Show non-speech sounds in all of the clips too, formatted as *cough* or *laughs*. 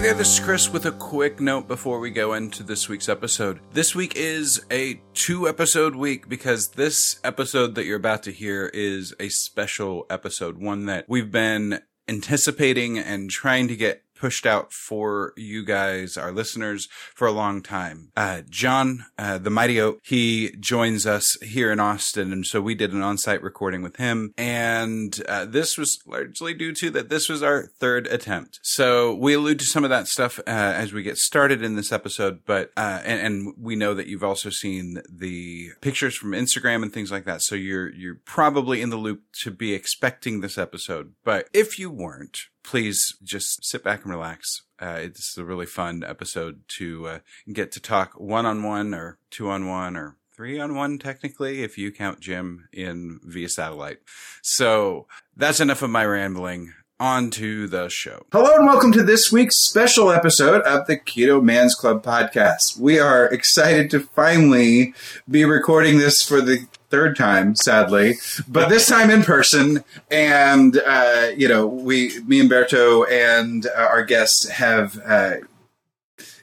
Hey there, this is Chris with a quick note before we go into this week's episode. This week is a two episode week because this episode that you're about to hear is a special episode, one that we've been anticipating and trying to get pushed out for you guys, our listeners, for a long time. Uh, John, uh, the Mighty Oak, he joins us here in Austin. And so we did an on-site recording with him. And uh, this was largely due to that this was our third attempt. So we allude to some of that stuff uh, as we get started in this episode. But, uh, and, and we know that you've also seen the pictures from Instagram and things like that. So you're, you're probably in the loop to be expecting this episode. But if you weren't, please just sit back and relax. Uh, it's a really fun episode to uh, get to talk one on one or two on one or three on one, technically, if you count Jim in via satellite. So that's enough of my rambling. On to the show. Hello and welcome to this week's special episode of the Keto Man's Club podcast. We are excited to finally be recording this for the third time, sadly, but this time in person. And, uh, you know, we, me and Berto and uh, our guests have, uh,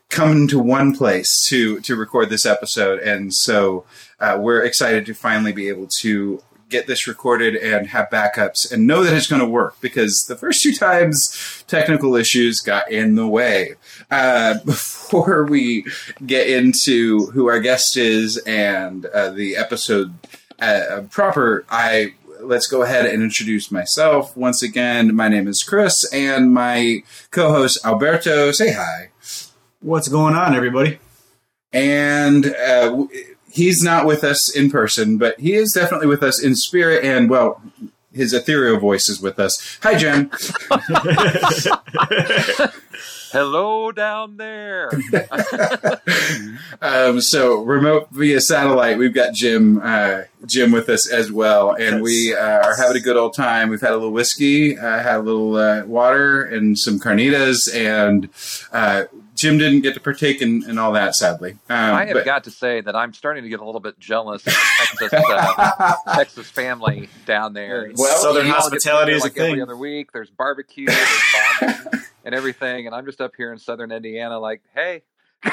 come to one place to, to record this episode. And so, uh, we're excited to finally be able to get this recorded and have backups and know that it's going to work because the first two times technical issues got in the way. Uh, *laughs* before we get into who our guest is and uh, the episode uh, proper, I let's go ahead and introduce myself once again. My name is Chris and my co-host Alberto. Say hi. What's going on, everybody? And uh, he's not with us in person, but he is definitely with us in spirit and, well, his ethereal voice is with us. Hi, Jim. *laughs* Hello down there. *laughs* um, so remote via satellite, we've got Jim, uh, Jim with us as well, and we uh, are having a good old time. We've had a little whiskey, uh, had a little uh, water, and some carnitas, and uh, Jim didn't get to partake in, in all that, sadly. Um, I have but- got to say that I'm starting to get a little bit jealous of Texas, uh, *laughs* Texas family down there. Well, Southern You all get hospitality together is a like every thing. other week. There's barbecue, there's *laughs* and everything, and I'm just up here in Southern Indiana, like, hey, *laughs*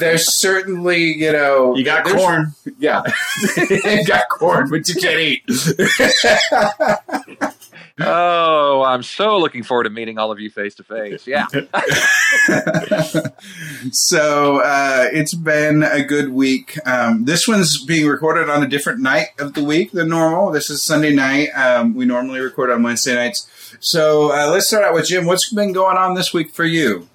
there's certainly, you know, You got corn. Yeah, you got corn, but you can't eat. Oh, I'm so looking forward to meeting all of you face to face. Yeah. *laughs* *laughs* so uh, it's been a good week. Um, this one's being recorded on a different night of the week than normal. This is Sunday night. Um, we normally record on Wednesday nights. So uh, let's start out with Jim. What's been going on this week for you?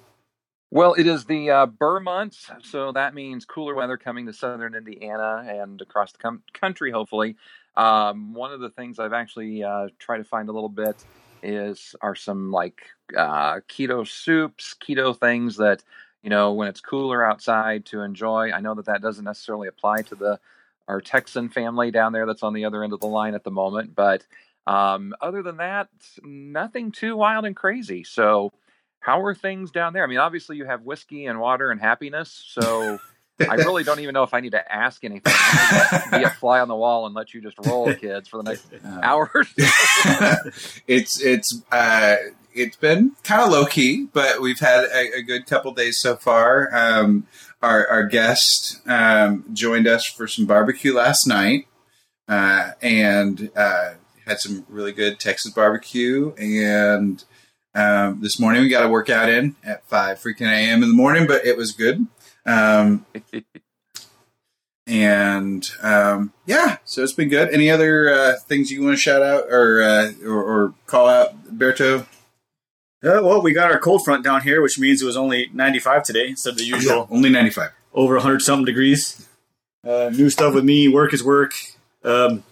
Well, it is the uh, Burr months, so that means cooler weather coming to southern Indiana and across the com- country, hopefully. Um, one of the things I've actually uh, tried to find a little bit is are some like uh, keto soups, keto things that you know when it's cooler outside to enjoy. I know that that doesn't necessarily apply to the our Texan family down there that's on the other end of the line at the moment, but um, other than that, nothing too wild and crazy. So how are things down there? I mean, obviously you have whiskey and water and happiness, so I really don't even know if I need to ask anything. I can just be a *laughs* fly on the wall and let you just roll, kids, for the next hour. or *laughs* so. it's it's uh, it's been kind of low key, but we've had a, a good couple days so far. Um, our our guest um, joined us for some barbecue last night, uh, and uh, had some really good Texas barbecue. And um, this morning we got a workout in at five freaking a.m. in the morning, but it was good. Um, *laughs* and um, yeah, so it's been good. Any other uh, things you want to shout out or, uh, or or call out, Berto? Uh, well, we got our cold front down here, which means it was only 95 today instead of the usual Only ninety five. over 100 something degrees. Uh, new stuff with me. Work is work. Um,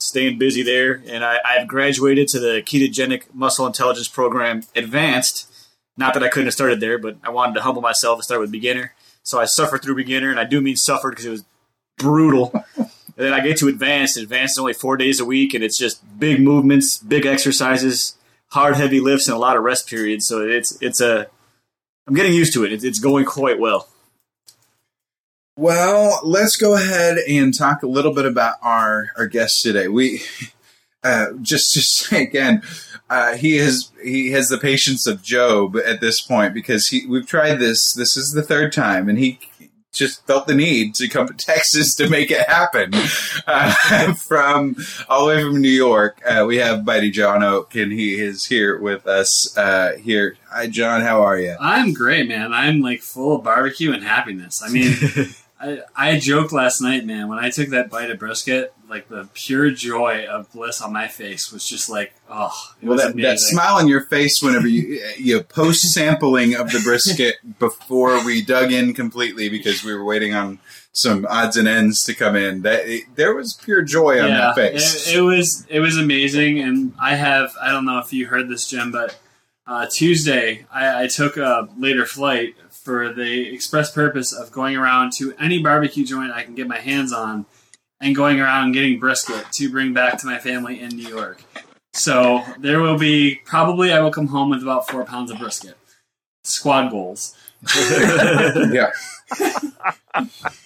staying busy there, and I, I've graduated to the ketogenic muscle intelligence program advanced, Not that I couldn't have started there, but I wanted to humble myself and start with beginner. So I suffered through beginner, and I do mean suffered because it was brutal. *laughs* and then I get to advanced. Advanced is only four days a week, and it's just big movements, big exercises, hard, heavy lifts, and a lot of rest periods. So it's it's a I'm getting used to it. It's, it's going quite well. Well, let's go ahead and talk a little bit about our our guest today. We uh, just to *laughs* say again, uh, he has he has the patience of Job at this point because he we've tried this. This is the third time, and he just felt the need to come to *laughs* Texas to make it happen. Uh, *laughs* from all the way from New York, uh, we have Mighty John Oak, and he is here with us uh, here. Hi, John. How are you? I'm great, man. I'm like full of barbecue and happiness. I mean, I, I joked last night, man, when I took that bite of brisket, like the pure joy of bliss on my face was just like, oh, Well, that, that smile on your face whenever you *laughs* you post sampling of the brisket before we dug in completely because we were waiting on some odds and ends to come in. That it, there was pure joy on yeah, that face. It, it was it was amazing, and I have I don't know if you heard this, Jim, but uh, Tuesday I, I took a later flight for the express purpose of going around to any barbecue joint I can get my hands on, and going around and getting brisket to bring back to my family in New York. So there will be probably I will come home with about four pounds of brisket. Squad goals. *laughs* yeah.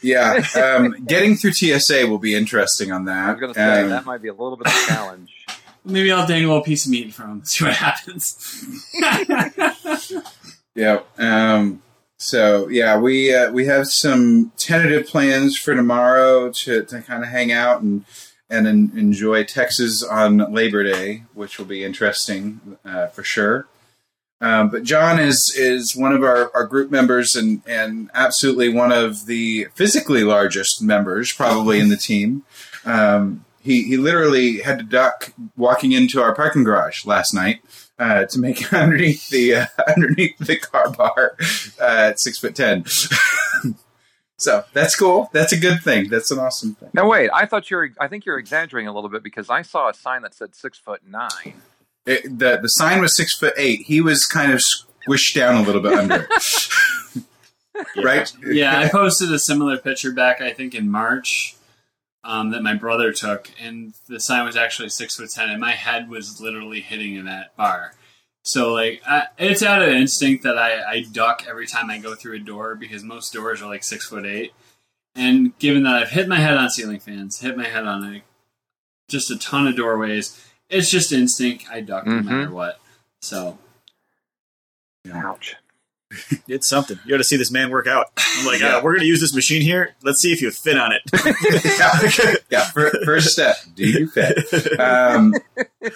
yeah. *laughs* Um, getting through TSA will be interesting on that. I was going to say Um, that might be a little bit of a challenge. *laughs* Maybe I'll dangle a piece of meat in front of him, see what happens. Yeah. Um, so yeah, we uh, we have some tentative plans for tomorrow to, to kind of hang out and and en- enjoy Texas on Labor Day, which will be interesting uh, for sure. Um, but John is is one of our, our group members and and absolutely one of the physically largest members probably in the team. Um, he he literally had to duck walking into our parking garage last night uh, to make it *laughs* underneath the uh, *laughs* underneath the car bar uh, at six foot ten. *laughs* so that's cool. That's a good thing. That's an awesome thing. Now wait, I thought you're. I think you're exaggerating a little bit because I saw a sign that said six foot nine. It, the the sign was six foot eight. He was kind of squished down a little bit under it. right? yeah, I posted a similar picture back, I think, in March um, that my brother took, and the sign was actually six foot ten, and my head was literally hitting that bar. So, like, I, it's out of instinct that I, I duck every time I go through a door because most doors are like six foot eight. And given that I've hit my head on ceiling fans, hit my head on a, just a ton of doorways, it's just instinct. I duck Mhm. no matter what. So, Ouch. It's something. You got to see this man work out. I'm like, uh, we're going to use this machine here. Let's see if you fit on it. *laughs* yeah, yeah first step, do you fit? Um,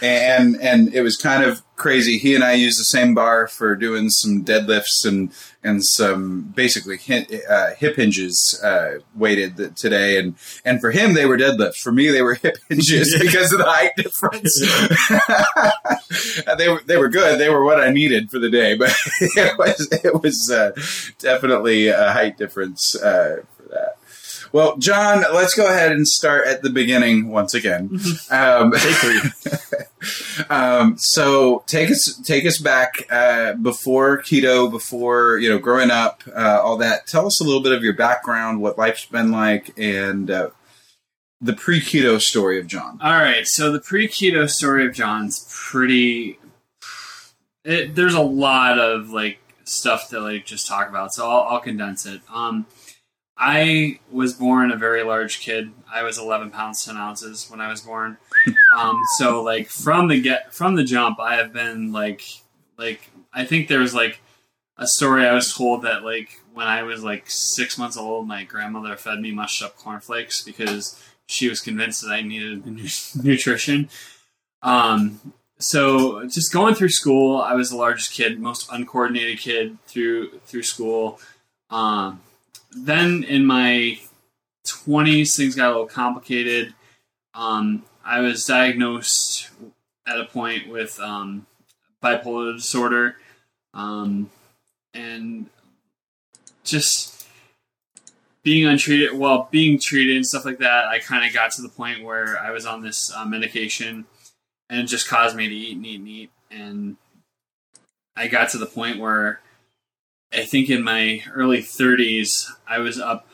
and and it was kind of crazy. He and I use the same bar for doing some deadlifts and and some basically hip, uh, hip hinges uh, weighted today. And and for him they were deadlifts. For me they were *laughs* hip hinges *laughs* because of the height difference. *laughs* they were they were good. They were what I needed for the day, but it was it was uh, definitely a height difference uh, for that. Well, John, let's go ahead and start at the beginning once again. Um, Take three. Um, so take us take us back uh, before keto, before you know, growing up, uh, all that. Tell us a little bit of your background, what life's been like, and uh, the pre-keto story of John. All right, so the pre-keto story of John's pretty. It, there's a lot of like stuff to like just talk about, so I'll, I'll condense it. Um, I was born a very large kid. I was 11 pounds 10 ounces when I was born. Um, so like from the get from the jump, I have been like like I think there was like a story I was told that like when I was like six months old, my grandmother fed me mushed up cornflakes because she was convinced that I needed nu- *laughs* nutrition. Um, so just going through school, I was the largest kid, most uncoordinated kid through through school. Um, then in my twenties, things got a little complicated. Um, I was diagnosed at a point with um, bipolar disorder, um, and just being untreated, well, being treated and stuff like that, I kind of got to the point where I was on this uh, medication, and it just caused me to eat and eat and eat. And I got to the point where I think in my early 30s, I was up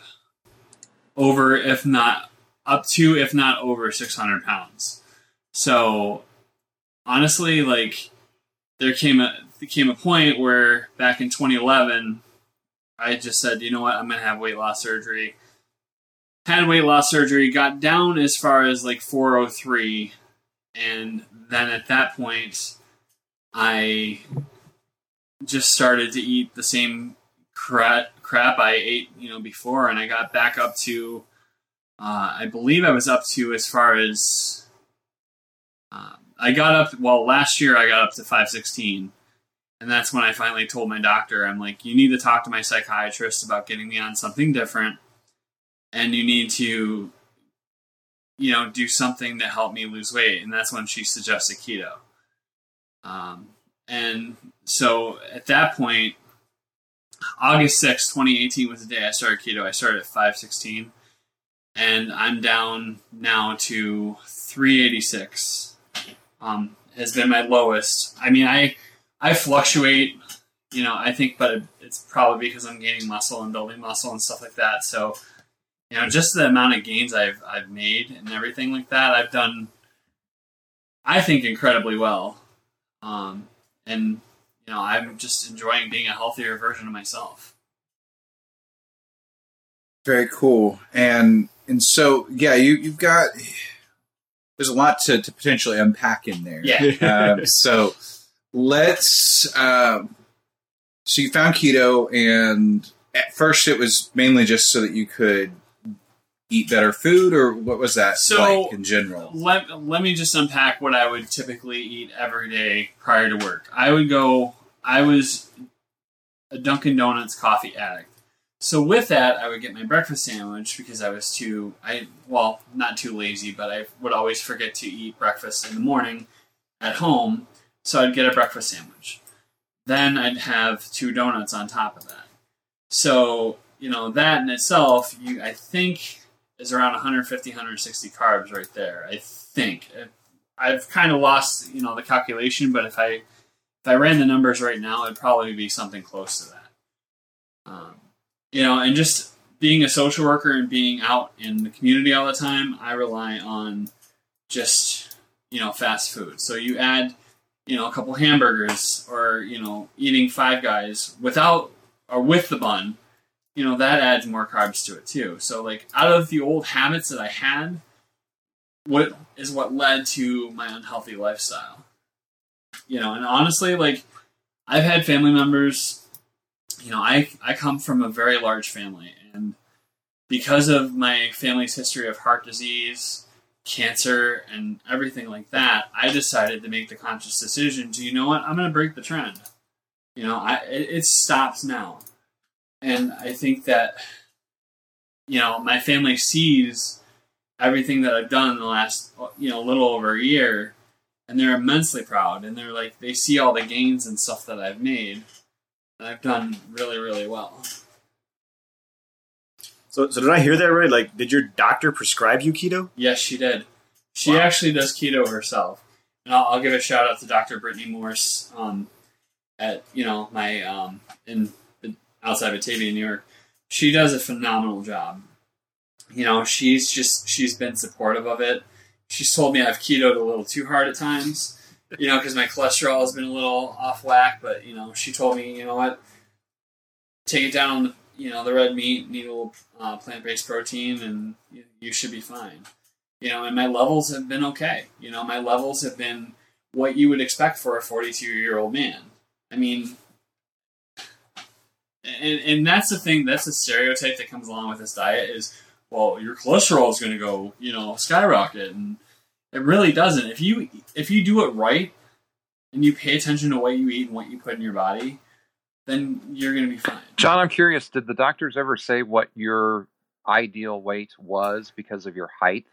over, if not up to, if not over 600 pounds. So honestly, like there came a there came a point where back in 2011, I just said, you know what, I'm gonna have weight loss surgery. Had weight loss surgery, got down as far as like 403, and then at that point, I just started to eat the same crap, crap I ate, you know, before, and I got back up to, uh, I believe I was up to as far as, um, I got up. Well, last year I got up to 516, and that's when I finally told my doctor, I'm like, you need to talk to my psychiatrist about getting me on something different, and you need to, you know, do something to help me lose weight, and that's when she suggested keto. Um, and so at that point, August 6, 2018 was the day I started keto. I started at 516 and I'm down now to 386. Um, has been my lowest. I mean, I I fluctuate, you know. I think, but it's probably because I'm gaining muscle and building muscle and stuff like that. So, you know, just the amount of gains I've I've made and everything like that, I've done. I think incredibly well, um, and you know, I'm just enjoying being a healthier version of myself. Very cool. And and so yeah, you you've got there's a lot to, to potentially unpack in there. Yeah. um, *laughs* so let's um, so you found keto and at first it was mainly just so that you could eat better food or what was that So- like in general? Let, let me just unpack what I would typically eat every day prior to work. I would go, I was a Dunkin' Donuts coffee addict. So with that, I would get my breakfast sandwich because I was too, I well, not too lazy, but I would always forget to eat breakfast in the morning at home. So I'd get a breakfast sandwich. Then I'd have two donuts on top of that. So, you know, that in itself, you I think is around 150, 160 carbs right there. I think I've kind of lost, you know, the calculation, but if I if I ran the numbers right now, it'd probably be something close to that. Um, you know, and just being a social worker and being out in the community all the time, I rely on just you know fast food. So you add you know a couple hamburgers or you know eating Five Guys without or with the bun you know that adds more carbs to it too. So like out of the old habits that I had, what is what led to my unhealthy lifestyle. You know, and honestly, like I've had family members. You know, I I come from a very large family, and because of my family's history of heart disease, cancer, and everything like that, I decided to make the conscious decision to you know what? I'm going to break the trend. You know, I it, it stops now. And I think that you know my family sees everything that I've done in the last you know little over a year, and they're immensely proud, and they're like they see all the gains and stuff that I've made, and I've done really really well. So, so did I hear that right? Like, did your doctor prescribe you keto? Yes, she did. She Wow. actually does keto herself, and I'll, I'll give a shout out to Dr. Brittany Morse um, at you know my um, in outside of Batavia, New York. She does a phenomenal job. You know, she's just she's been supportive of it. She's told me I've ketoed a little too hard at times, you know, because my cholesterol has been a little off whack. But you know, she told me, you know what, take it down on the you know the red meat, need a little uh, plant based protein, and you, you should be fine you know, and my levels have been okay. You know, my levels have been what you would expect for a 42 year old man. I mean, and, and that's the thing, that's the stereotype that comes along with this diet is, well, your cholesterol is going to go, you know, skyrocket. And it really doesn't. If you, if you do it right and you pay attention to what you eat and what you put in your body, then you're going to be fine. John, I'm curious. Did the doctors ever say what your ideal weight was because of your height?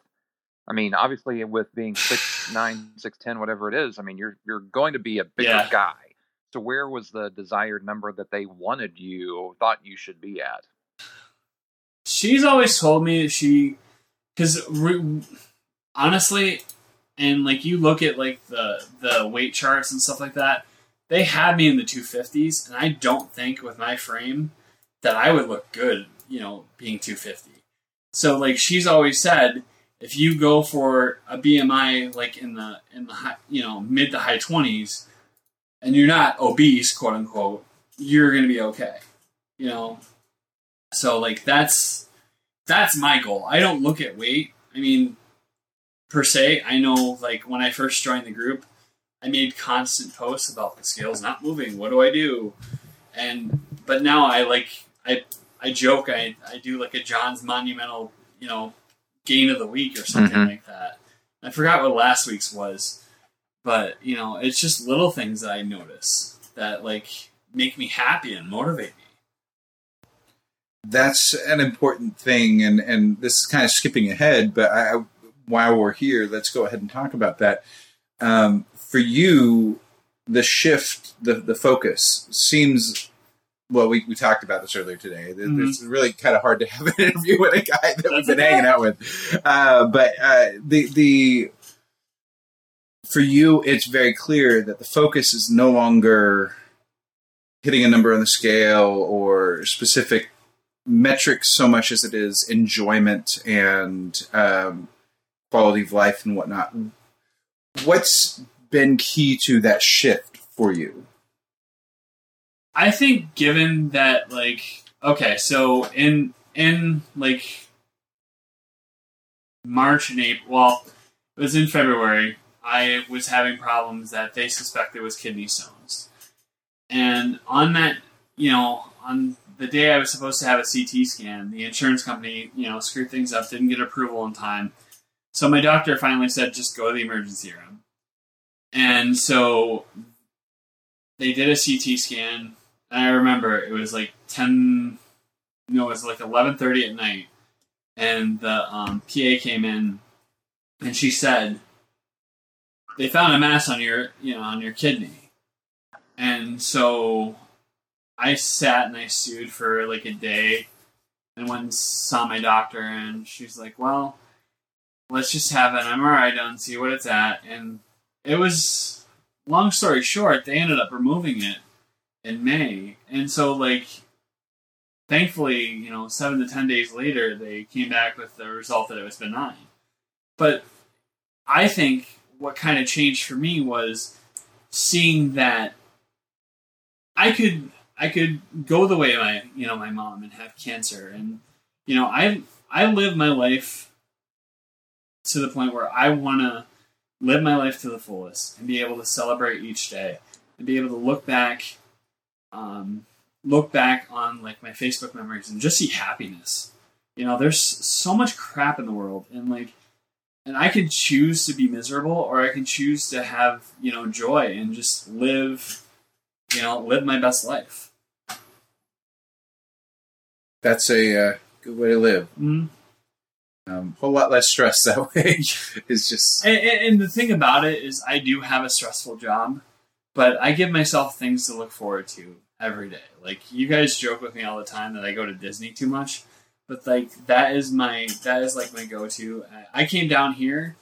I mean, obviously, with being *sighs* six nine, six ten, whatever it is, I mean, you're you're going to be a bigger Yeah. guy. So, where was the desired number that they wanted you, thought you should be at? she's always told me she because honestly and like you look at like the the weight charts and stuff like that they had me in the 250s, and I don't think with my frame that I would look good, you know, being 250. So like she's always said, if you go for a BMI like in the in the high, you know mid to high 20s, and you're not obese, quote unquote, you're gonna be okay. You know, so like that's that's my goal. I don't look at weight. I mean, per se, I know like when I first joined the group, I made constant posts about the scales not moving. What do I do? And but now I like I I joke I I do like a John's monumental you know gain of the week or something Mhm. like that. I forgot what last week's was, but you know it's just little things that I notice that like make me happy and motivate me. that's an important thing, and and this is kind of skipping ahead, but I- while we're here, let's go ahead and talk about that. Um, for you, the shift, the the focus seems. Well, we, we talked about this earlier today. Mhm. It's really kind of hard to have an *laughs* interview with a guy that we've been hanging out with. Uh, but uh, the the for you, it's very clear that the focus is no longer hitting a number on the scale or specific metrics so much as it is enjoyment and um, quality of life and whatnot. What's been key to that shift for you? I think given that like okay, so in in like March and April, well, it was in February. I was having problems that they suspected was kidney stones, and on that, you know, on the day I was supposed to have a CT scan, the insurance company, you know, screwed things up, didn't get approval in time. So my doctor finally said, just go to the emergency room. And so they did a CT scan. And I remember it was like 10, no, it was like 11.30 at night. And the um, PA came in and she said, they found a mass on your, you know, on your kidney. And so I sat and I stewed for like a day and went and saw my doctor and she's like, well, let's just have an MRI done, see what it's at. And it was, long story short, they ended up removing it in May. And so, like, thankfully, you know, seven to ten days later, they came back with the result that it was benign. But I think what kind of changed for me was seeing that I could I could go the way my you know my mom and have cancer and you know I I live my life to the point where I want to live my life to the fullest and be able to celebrate each day and be able to look back um, look back on like my Facebook memories and just see happiness. You know, there's so much crap in the world and like and I can choose to be miserable or I can choose to have, you know, joy and just live you know, live my best life. That's a uh, good way to live. Mm-hmm. Um, a whole lot less stress that *laughs* way. is just And, and, the thing about it is, I do have a stressful job, but I give myself things to look forward to every day. Like you guys joke with me all the time that I go to Disney too much, but like that is my that is like my go to. I came down here,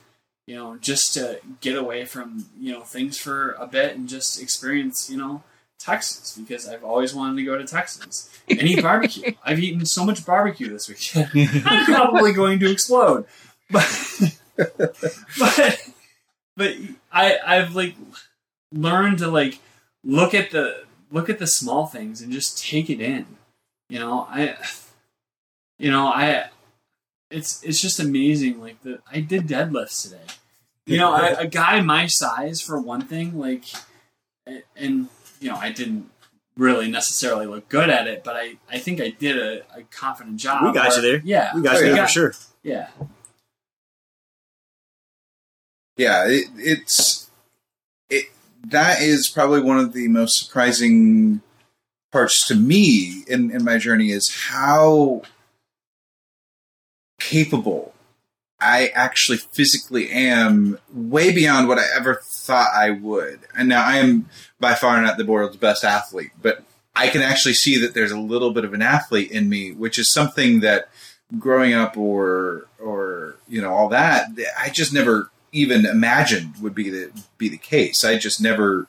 you know, just to get away from you know things for a bit and just experience you know Texas because I've always wanted to go to Texas and eat barbecue. *laughs* I've eaten so much barbecue this weekend. *laughs* I'm probably going to explode. But *laughs* but but I I've like learned to like look at the look at the small things and just take it in. You know, I you know, I it's it's just amazing like the I did deadlifts today. You know, I, a guy my size for one thing like and- and you know, I didn't really necessarily look good at it, but I, I think I did a, a confident job. We got where- you there. Yeah. We got Oh, you yeah. there for sure. Yeah. yeah, it, it's it. That is probably one of the most surprising parts to me in, in my journey is how capable I actually physically am, way beyond what I ever thought I would. And now I am by far not the world's best athlete, but I can actually see that there's a little bit of an athlete in me, which is something that growing up or or you know all that I just never even imagined would be the be the case. I just never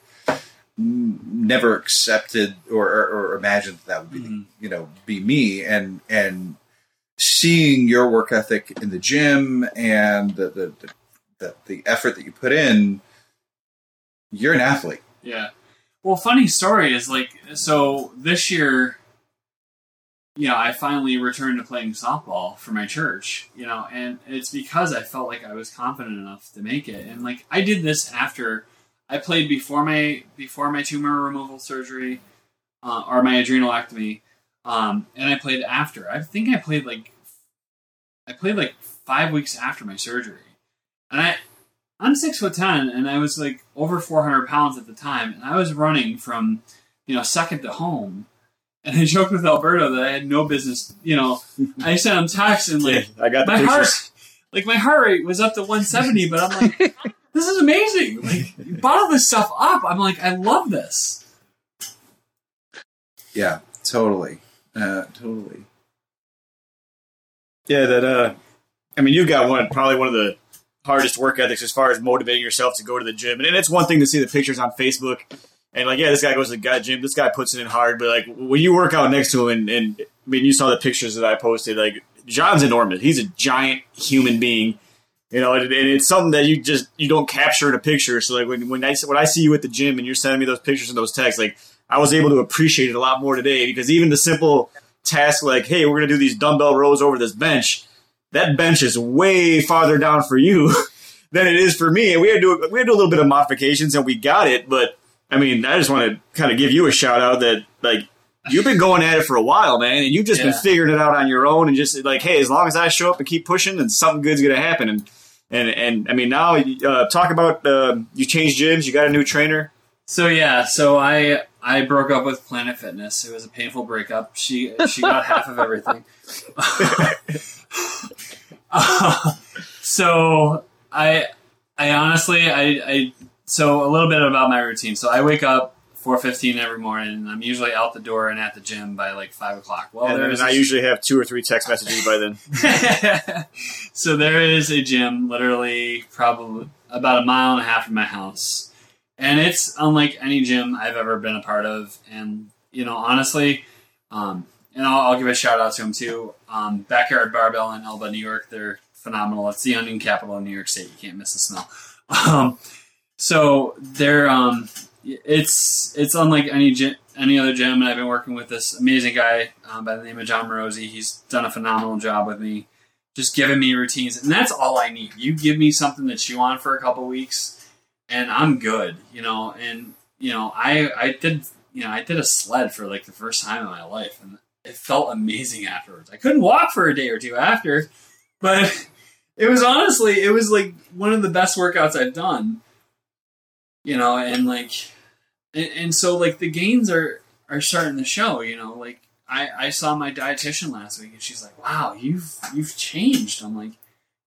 never accepted or, or, or imagined that, that would be Mhm. you know be me and and seeing your work ethic in the gym and the the, the, the, effort that you put in you're an athlete Yeah. Well, funny story is like so this year, you know, I finally returned to playing softball for my church, you know, and it's because I felt like I was confident enough to make it. And like I did this after I played before my before my tumor removal surgery uh, or my adrenalectomy, um, and I played after. I think I played like I played like five weeks after my surgery, and I I'm six foot ten, and I was like over 400 pounds at the time, and I was running from, you know, second to home. And I *laughs* joked with Alberto that I had no business, you know. I sent him texts and like *laughs* I got the my heart, like my heart rate was up to 170, but I'm like, *laughs* this is amazing. Like you bottle this stuff up. I'm like, I love this. yeah totally uh, totally Yeah, that. uh I mean, you got one probably one of the hardest work ethics as far as motivating yourself to go to the gym. And it's one thing to see the pictures on Facebook and like, yeah, this guy goes to the guy gym. This guy puts it in hard, but like when you work out next to him, and, and I mean, you saw the pictures that I posted. Like, John's enormous. He's a giant human being. You know, and, and it's something that you just you don't capture in a picture. So like when when I when I see you at the gym and you're sending me those pictures and those texts, like I was able to appreciate it a lot more today because even the simple task like, hey, we're gonna do these dumbbell rows over this bench. That bench is way farther down for you *laughs* than it is for me, and we had to do we had to do a little bit of modifications and we got it. But I mean, I just want to kind of give you a shout out that like you've been going at it for a while, man, and you've just been figuring it out on your own and just like, hey, as long as I show up and keep pushing, then something good's gonna happen. And and and I mean, now uh, talk about uh, you changed gyms, you got a new trainer. So yeah, so I I broke up with Planet Fitness. It was a painful breakup. She she got *laughs* half of everything. Uh, *laughs* so I I honestly I, I so a little bit about my routine. So I wake up four fifteen every morning. and I'm usually out the door and at the gym by like five o'clock. Well, and then I usually have two or three text messages by then. *laughs* so there is a gym literally probably about a mile and a half from my house and it's unlike any gym i've ever been a part of. And you know honestly um, and I'll, I'll give a shout out to them too. Um, backyard barbell in elba new york they're phenomenal. It's the onion capital of new york state. You can't miss the smell. *laughs* Um, so they're um, it's it's unlike any gym, any other gym and i've been working with this amazing guy um, by the name of john morosi. He's done a phenomenal job with me just giving me routines. And that's all i need. You give me something to chew on for a couple weeks and i'm good you know and you know i i did you know i did a sled for like the first time in my life and it felt amazing afterwards i couldn't walk for a day or two after but *laughs* it was honestly it was like one of the best workouts i've done you know and like and, and so like the gains are are starting to show you know like I, I saw my dietitian last week and she's like, Wow, you've you've changed. I'm like,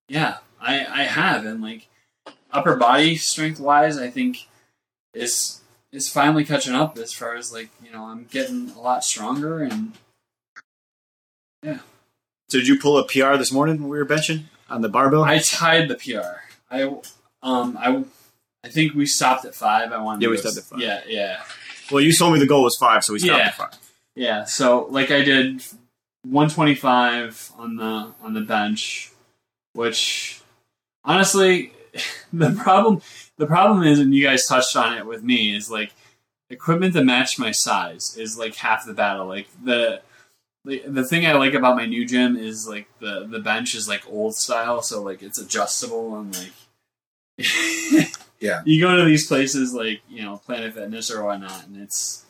Yeah, I, I have and like upper body strength wise I think is is finally catching up as far as like, you know, I'm getting a lot stronger and yeah. So did you pull a PR this morning when we were benching on the barbell? I tied the PR. I um I I think we stopped at five. I wanted Yeah, to we stopped at five. Yeah, yeah. well, you told me the goal was five, so we stopped Yeah. at five. Yeah, so like I did 125 on the on the bench, which honestly, *laughs* the problem the problem is, and you guys touched on it with me, is like equipment that match my size is like half the battle. Like the the, the thing I like about my new gym is like the the bench is like old style, so like it's adjustable and like *laughs* Yeah. You go to these places like you know Planet Fitness or whatnot, and it's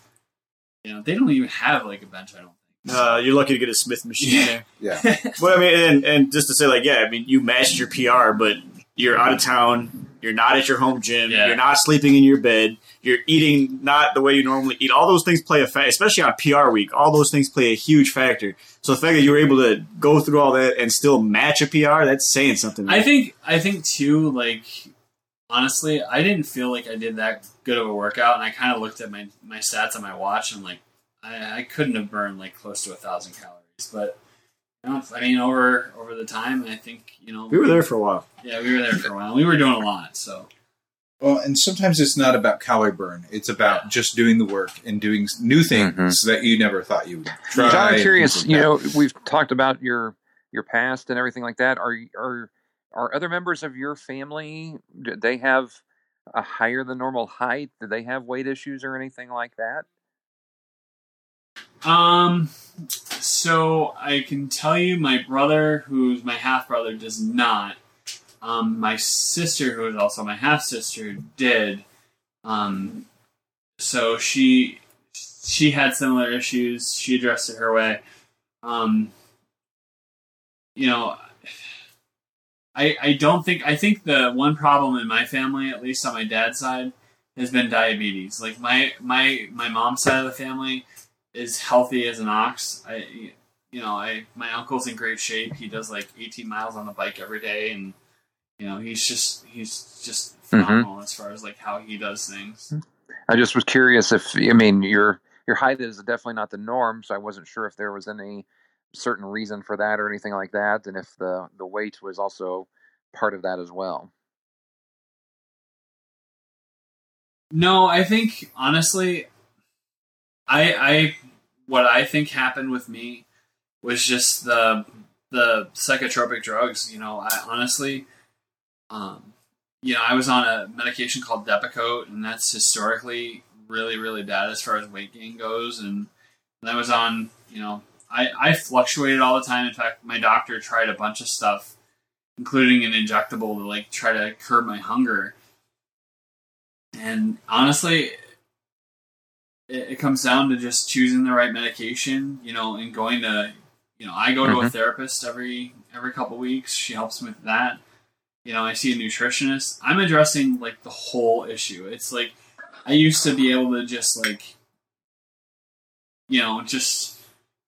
you know they don't even have like a bench. I don't think. Uh, you're lucky to get a Smith machine there. Yeah. *laughs* But I mean, and, and just to say, like, yeah, I mean, you matched your PR, but you're out of town. You're not at your home gym. Yeah. You're not sleeping in your bed. You're eating not the way you normally eat. All those things play a factor, especially on PR week. All those things play a huge factor. So the fact that you were able to go through all that and still match a PR, that's saying something. I think I think too. Like honestly, I didn't feel like I did that good of a workout, and I kind of looked at my my stats on my watch, and like I, I couldn't have burned like close to a thousand calories. But I mean, over over the time, I think you know we were there for a while. Yeah, we were there for a while. We were doing a lot, so Well, and sometimes it's not about calorie burn. It's about just doing the work and doing new mm-hmm. things that you never thought you would try. John, I'm curious. like You know, we've talked about your your past and everything like that. Are are are other members of your family? Do they have a higher than normal height? Do they have weight issues or anything like that? Um, so I can tell you, my brother, who's my half brother, does not. Um, my sister, who is also my half sister, did. Um, so she she had similar issues. She addressed it her way. Um, you know, I I don't think I think the one problem in my family, at least on my dad's side, has been diabetes. Like my my my mom's side of the family is healthy as an ox. I, you know, I my uncle's in great shape. He does like 18 miles on the bike every day, and you know, he's just he's just mm-hmm. phenomenal as far as like how he does things. I just was curious if I mean your your height is definitely not the norm, so I wasn't sure if there was any certain reason for that or anything like that, and if the the weight was also part of that as well. No, I think honestly, I I what I think happened with me was just the the psychotropic drugs. You know, I honestly, um, you know, I was on a medication called Depakote, and that's historically really really bad as far as weight gain goes. And, and I was on, you know, I I fluctuated all the time. In fact, my doctor tried a bunch of stuff, including an injectable to like try to curb my hunger. And honestly, it, it comes down to just choosing the right medication, you know, and going to, you know, I go to a Mhm. therapist every every couple weeks. She helps me with that. You know, I see a nutritionist. I'm addressing like the whole issue. It's like I used to be able to just like, you know, just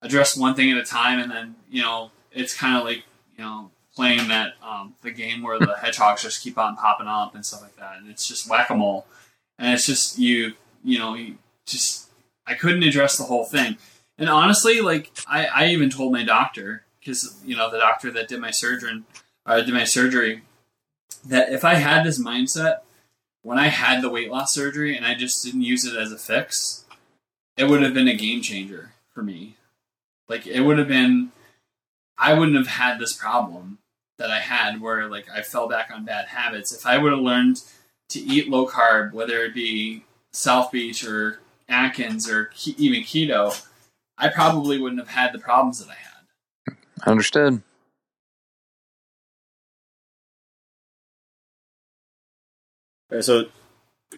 address one thing at a time, and then you know, it's kind of like you know playing that um, the game where the *laughs* hedgehogs just keep on popping up and stuff like that, and it's just whack a mole, and it's just you, you know, you just I couldn't address the whole thing, and honestly, like I, I even told my doctor because you know the doctor that did my surgery, uh, did my surgery, that if I had this mindset when I had the weight loss surgery and I just didn't use it as a fix, it would have been a game changer for me. Like it would have been, I wouldn't have had this problem that I had where like I fell back on bad habits. If I would have learned to eat low carb, whether it be South Beach or Atkins or ke- even keto, I probably wouldn't have had the problems that I had. Understood. Uh, so,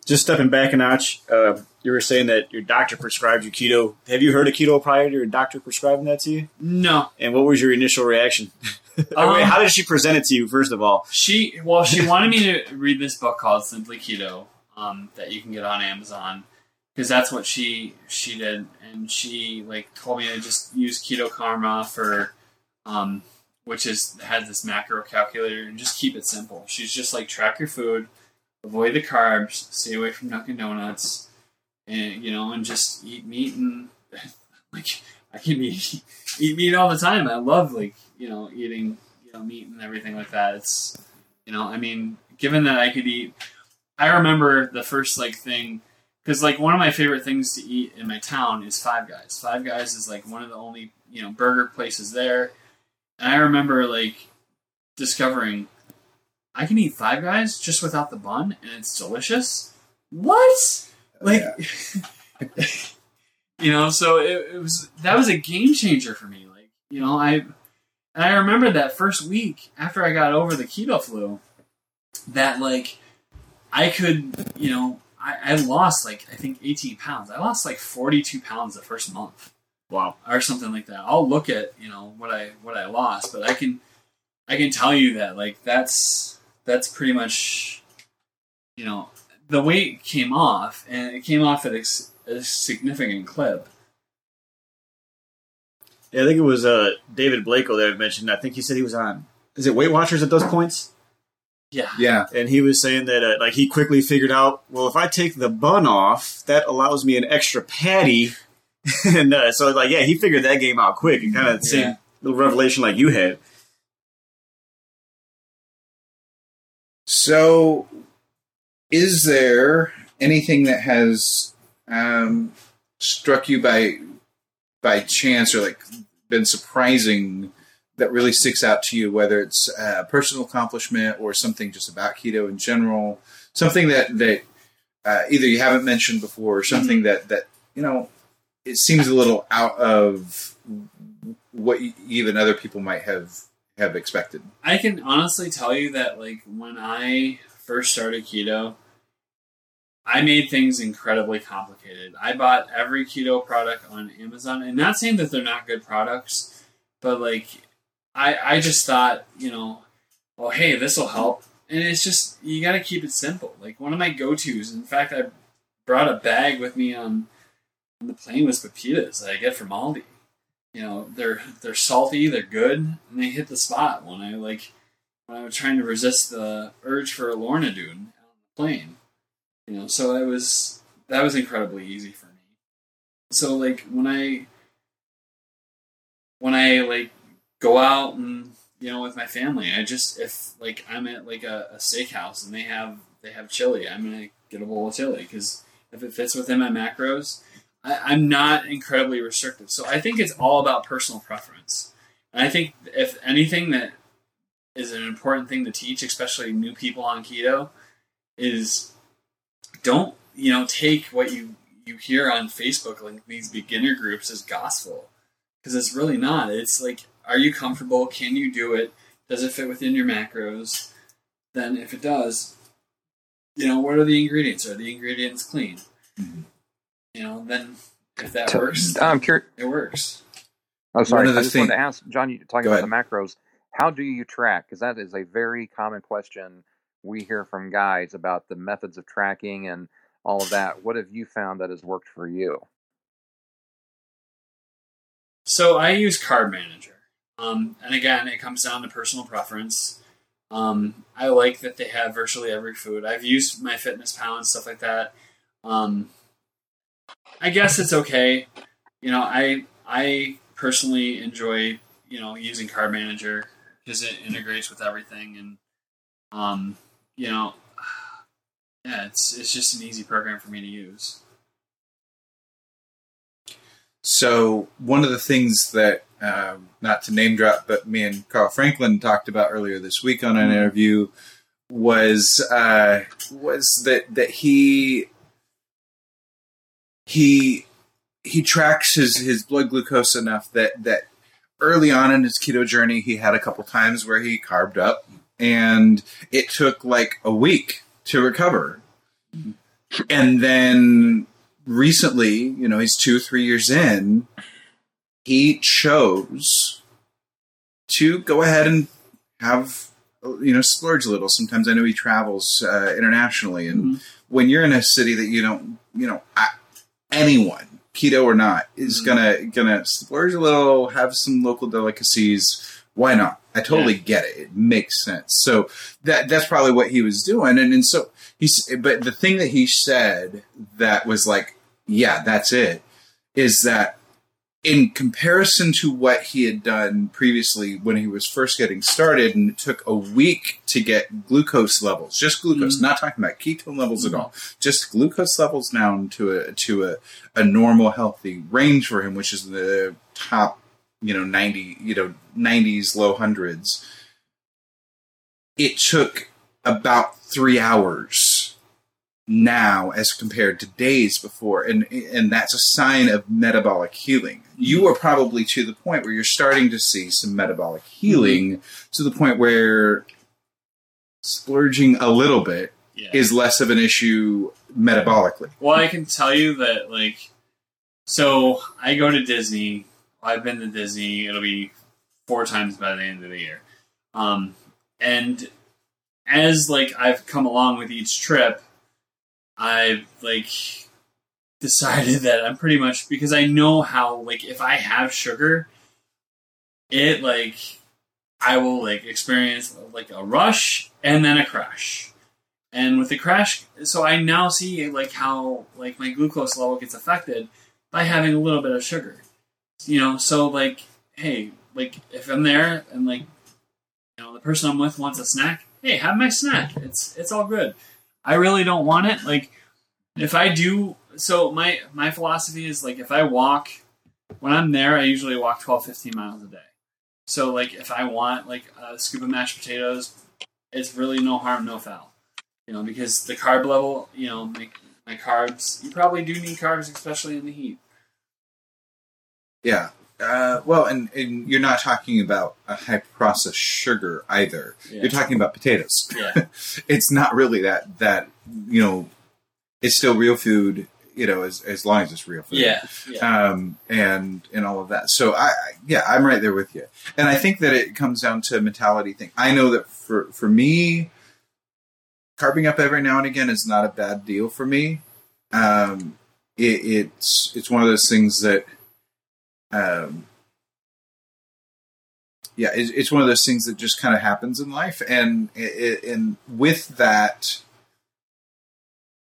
just stepping back a notch, uh, you were saying that your doctor prescribed you keto. Have you heard of keto prior to your doctor prescribing that to you? No, And what was your initial reaction? *laughs* I mean, Um, how did she present it to you, first of all? She well, she wanted me to read this book called Simply Keto um, that you can get on Amazon because that's what she she did, and she like told me to just use Keto Karma for, um, which is has this macro calculator and just keep it simple. She's just like track your food, avoid the carbs, stay away from Dunkin' Donuts, and you know, and just eat meat and *laughs* like I can eat eat meat all the time. I love like you know eating you know meat and everything like that. It's you know I mean given that I could eat, I remember the first like thing because like one of my favorite things to eat in my town is Five Guys. Five Guys is like one of the only you know burger places there, and I remember like discovering I can eat Five Guys just without the bun and it's delicious. What? Like. *laughs* you know so it, it was that was a game changer for me like you know i and i remember that first week after i got over the keto flu that like i could you know i, I lost like i think 18 pounds i lost like 42 pounds the first month Wow. or something like that i'll look at you know what i what i lost but i can i can tell you that like that's that's pretty much you know the weight came off and it came off at a significant clip Yeah, I think it was uh, David Blako that I mentioned. I think he said he was on. Is it Weight Watchers at those points? Yeah Yeah. And he was saying that uh, like he quickly figured out, well, if I take the bun off, that allows me an extra patty. *laughs* and uh, so like yeah, he figured that game out quick. And kind of the same Yeah. little revelation like you had. So, is there anything that has um, struck you by by chance or like been surprising that really sticks out to you, whether it's a personal accomplishment or something just about keto in general, something that that uh, either you haven't mentioned before or something that that you know it seems a little out of what even other people might have have expected. I can honestly tell you that like when I first started keto, I made things incredibly complicated. I bought every keto product on Amazon, and not saying that they're not good products, but like I I just thought, you know, oh hey, this will help. And it's just you got to keep it simple. Like one of my go-tos. In fact, I brought a bag with me on, on the plane was pepitas that I get from Aldi. You know, they're they're salty, they're good, and they hit the spot when I like when I was trying to resist the urge for a Lorna Doone on the plane. You know, so it was that was incredibly easy for me. So like when I when I like go out and you know with my family, I just if like I'm at like a, a steakhouse and they have they have chili, I'm gonna get a bowl of chili because if it fits within my macros, I, I'm not incredibly restrictive. So I think it's all about personal preference. And I think if anything that is an important thing to teach, especially new people on keto, is don't you know take what you you hear on Facebook like these beginner groups as gospel because it's really not. It's like, are you comfortable? Can you do it? Does it fit within your macros? Then, if it does, you know what are the ingredients? Are the ingredients clean? Mm-hmm. You know, then if that works, I'm curious. it works. Oh, sorry. One of the I just thing- wanted to ask John. You talking Go about the macros? How do you track? Because that is a very common question we hear from guys about the methods of tracking and all of that. What have you found that has worked for you? So I use Carb Manager, um, and again, it comes down to personal preference. Um, I like that they have virtually every food. I've used MyFitnessPal and stuff like that. Um, I guess it's okay. You know, I I personally enjoy you know using Carb Manager because it integrates with everything, and um, you know, *sighs* yeah, it's it's just an easy program for me to use. So one of the things that, um, not to name drop, but me and Carl Franklin talked about earlier this week on an interview was uh, was that that he he he tracks his his blood glucose enough that that early on in his keto journey he had a couple times where he carbed up and it took like a week to recover. And then recently you know he's two three years in he chose to go ahead and have you know splurge a little. Sometimes i know he travels uh, internationally and when you're in a city that you don't you know I, anyone keto or not is Mhm. gonna gonna splurge a little have some local delicacies why not? I totally get it. It makes sense. So that that's probably what he was doing. And and so he's but the thing that he said that was like yeah that's it is that in comparison to what he had done previously when he was first getting started and it took a week to get glucose levels just glucose Mhm. not talking about ketone levels at all just glucose levels down to a to a, a normal healthy range for him which is the top you know 90 you know 90s low hundreds it took about three hours now as compared to days before and and that's a sign of metabolic healing you are probably to the point where you're starting to see some metabolic healing to the point where splurging a little bit Yeah. is less of an issue metabolically Well, I can tell you that, like, so I go to Disney. I've been to Disney. It'll be four times by the end of the year. Um, and as like I've come along with each trip, I've like decided *laughs* that I'm pretty much because I know how like if I have sugar, it like I will like experience like a rush and then a crash. And with the crash, so I now see like how like my glucose level gets affected by having a little bit of sugar. You know, so like, hey, like if I'm there and like, you know, the person I'm with wants a snack, hey, have my snack. It's it's all good. I really don't want it. Like if I do, so my my philosophy is like if I walk when I'm there, I usually walk 12, 15 miles a day. So like if I want like a scoop of mashed potatoes, it's really no harm, no foul. You know, because the carb level, you know, my, my carbs, you probably do need carbs, especially in the heat. Yeah. Uh, well, and, and you're not talking about a high processed sugar either. Yeah. You're talking about potatoes. Yeah. *laughs* it's not really that that you know. It's still real food, you know, as as long as it's real food. Yeah. Yeah. um, and and all of that. So I, yeah, I'm right there with you. And I think that it comes down to a mentality thing. I know that for for me, carbing up every now and again is not a bad deal for me. Um, it, it's it's one of those things that, um, yeah, it's, it's one of those things that just kind of happens in life, and it, and with that.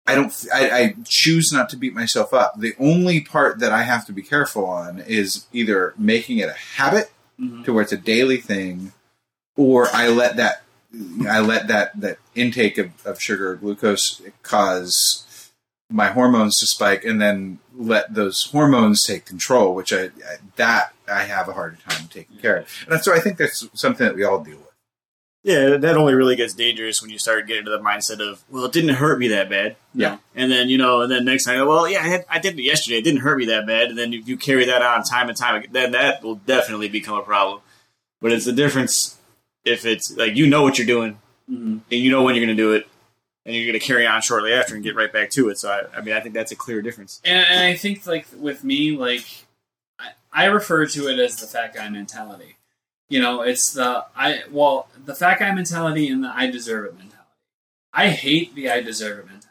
I don't. I, I choose not to beat myself up. The only part that I have to be careful on is either making it a habit Mhm. to where it's a daily thing, or I let that I let that that intake of, of sugar or glucose cause my hormones to spike, and then let those hormones take control. Which I, I that I have a harder time taking care of, and so I think that's something that we all deal with. Yeah, that only really gets dangerous when you start getting to the mindset of, well, it didn't hurt me that bad. Yeah. And then, you know, and then next time, well, yeah, I, had, I did it yesterday. It didn't hurt me that bad. And then if you carry that on time and time again, then that will definitely become a problem. But it's the difference if it's like you know what you're doing Mhm. and you know when you're going to do it and you're going to carry on shortly after and get right back to it. So, I, I mean, I think that's a clear difference. And, and I think like with me, like I, I refer to it as the fat guy mentality. You know, it's the I well the fat guy mentality and the I deserve it mentality. I hate the I deserve it mentality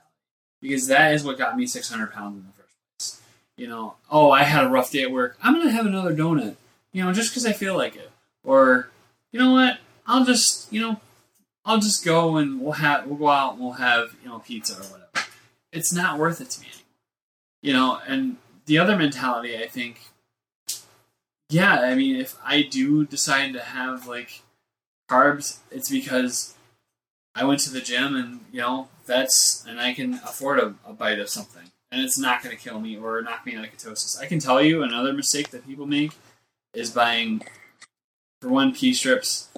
because that is what got me 600 pounds in the first place. You know, oh I had a rough day at work. I'm gonna have another donut. You know, just because I feel like it. Or you know what? I'll just you know I'll just go and we'll have we'll go out and we'll have you know pizza or whatever. It's not worth it to me anymore. You know and the other mentality i think yeah i mean if i do decide to have like carbs it's because i went to the gym and you know that's and i can afford a, a bite of something. And it's not going to kill me or knock me out of ketosis. I can tell you another mistake that people make is buying for one pee strips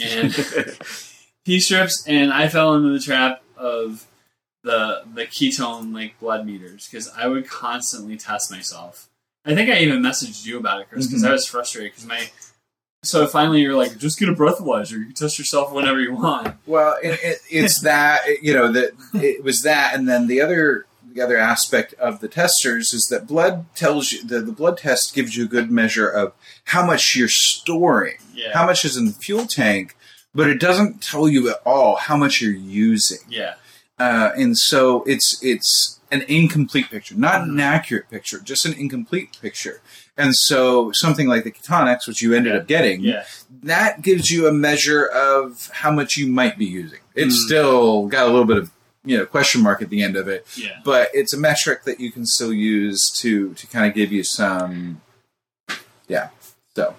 and *laughs* pee strips and i fell into the trap of the the ketone like blood meters because I would constantly test myself. I think I even messaged you about it, Chris, because I mm-hmm. was frustrated because my. So finally, you're like, just get a breathalyzer. You can test yourself whenever you want. Well, it, it, it's *laughs* that you know that it was that, and then the other the other aspect of the testers is that blood tells you the, the blood test gives you a good measure of how much you're storing, Yeah. how much is in the fuel tank, but it doesn't tell you at all how much you're using, Yeah, uh, and so it's it's an incomplete picture, not an accurate picture, just an incomplete picture. And so something like the Ketonix, which you ended up getting, yeah, that gives you a measure of how much you might be using. It's Mm. still got a little bit of you know question mark at the end of it, yeah. but it's a metric that you can still use to to kind of give you some yeah. So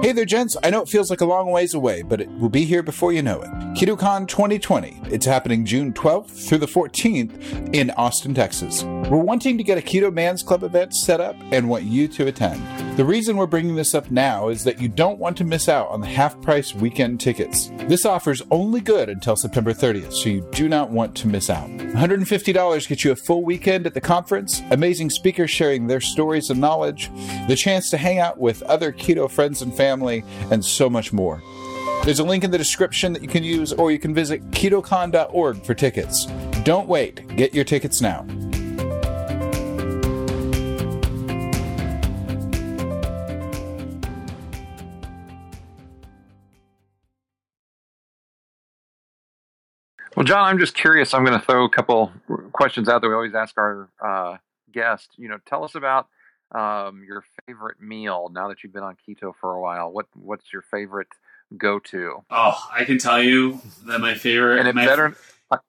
Hey there, gents. I know it feels like a long ways away, but it will be here before you know it. KetoCon 2020. It's happening June 12th through the 14th in Austin, Texas. We're wanting to get a Keto Man's Club event set up and want you to attend. The reason we're bringing this up now is that you don't want to miss out on the half price weekend tickets. This offer is only good until September 30th, so you do not want to miss out. $150 gets you a full weekend at the conference, amazing speakers sharing their stories and knowledge, the chance to hang out with other keto friends and family, and so much more. There's a link in the description that you can use, or you can visit ketocon.org for tickets. Don't wait, get your tickets now. Well, John, I'm just curious. I'm going to throw a couple questions out there. We always ask our uh, guest. You know, tell us about um, your favorite meal now that you've been on keto for a while. What What's your favorite go to? Oh, I can tell you that my favorite. And it my, better.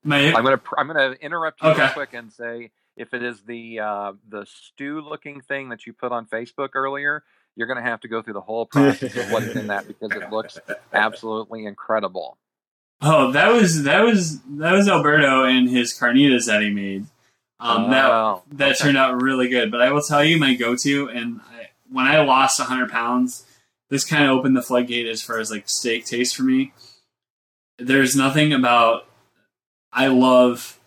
My, I'm going to I'm going to interrupt you real quick and say if it is the uh, the stew looking thing that you put on Facebook earlier, you're going to have to go through the whole process of what's in that because it looks absolutely incredible. Oh, that was that was that was Alberto and his carnitas that he made. Um, that Oh, that okay. turned out really good. But I will tell you, my go-to, and I, when I lost 100 pounds, this kind of opened the floodgate as far as like steak taste for me. There's nothing about. I love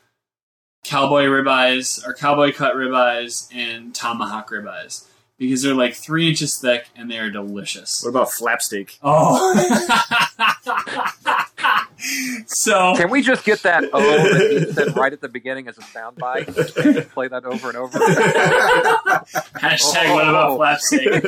cowboy ribeyes or cowboy cut ribeyes and tomahawk ribeyes because they're like three inches thick and they are delicious. What about flap steak? Oh. *laughs* *laughs* so Can we just get that O that *laughs* he said right at the beginning as a soundbite? Play that over and over. *laughs* hashtag what about flap steak?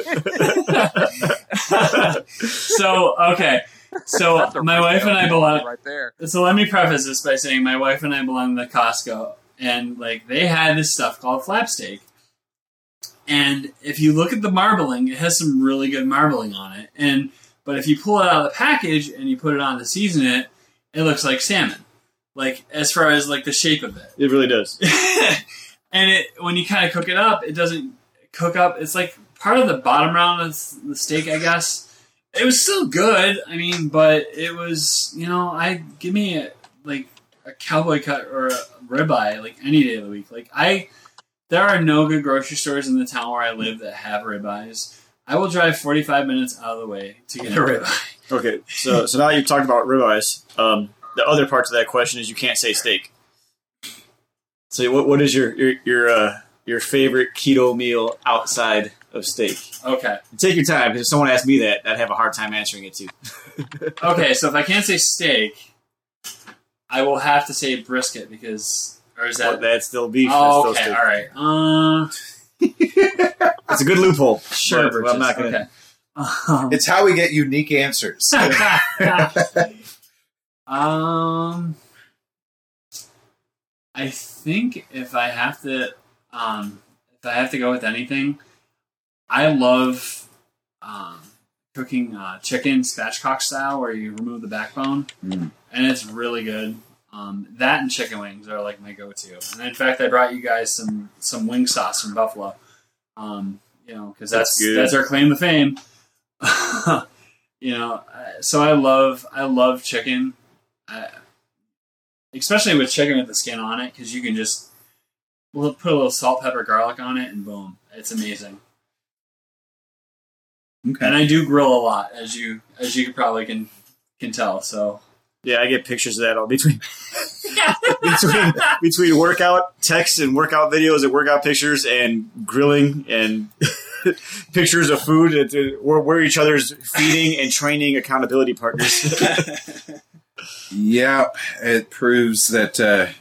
so okay, so my wife and I belong. right there. So let me preface this by saying my wife and I belong to Costco, and like they had this stuff called flap steak. And if you look at the marbling, it has some really good marbling on it. And but if you pull it out of the package and you put it on to season it, it looks like salmon. Like as far as like the shape of it. It really does. *laughs* and it when you kind of cook it up, it doesn't cook up. It's like part of the bottom round of the steak, I guess. It was still good. I mean, but it was you know, I give me a, like a cowboy cut or a ribeye like any day of the week. Like I, there are no good grocery stores in the town where I live that have ribeyes. I will drive forty five minutes out of the way to get a *laughs* ribeye. Okay, so so now you've talked about ribeyes. Um, the other part to that question is you can't say steak. So what what is your your your uh, your favorite keto meal outside of steak? Okay. Take your time because if someone asked me that, I'd have a hard time answering it too. *laughs* Okay, so if I can't say steak, I will have to say brisket because, or is that? But that's still beef. oh, that's okay, all right. Uh. *laughs* It's a good loophole. sure, but I'm not gonna. Okay. Um, It's how we get unique answers. *laughs* *laughs* um, I think if I have to, um, if I have to go with anything, I love um, cooking uh, chicken spatchcock style, where you remove the backbone, Mm. and it's really good. Um, that and chicken wings are like my go-to. And in fact, I brought you guys some some wing sauce from Buffalo. Um, you know, because that's That's that's, our claim to fame. *laughs* you know, uh, so I love I love chicken, uh, especially with chicken with the skin on it, because you can just we'll put a little salt, pepper, garlic on it, and boom, it's amazing. Okay. And I do grill a lot, as you as you probably can can tell. So Yeah, I get pictures of that all between *laughs* *laughs* between *laughs* between workout texts and workout videos and workout pictures and grilling and *laughs* pictures of food. It, it- we're, we're each other's feeding and training accountability partners. *laughs* Yeah, it proves that uh,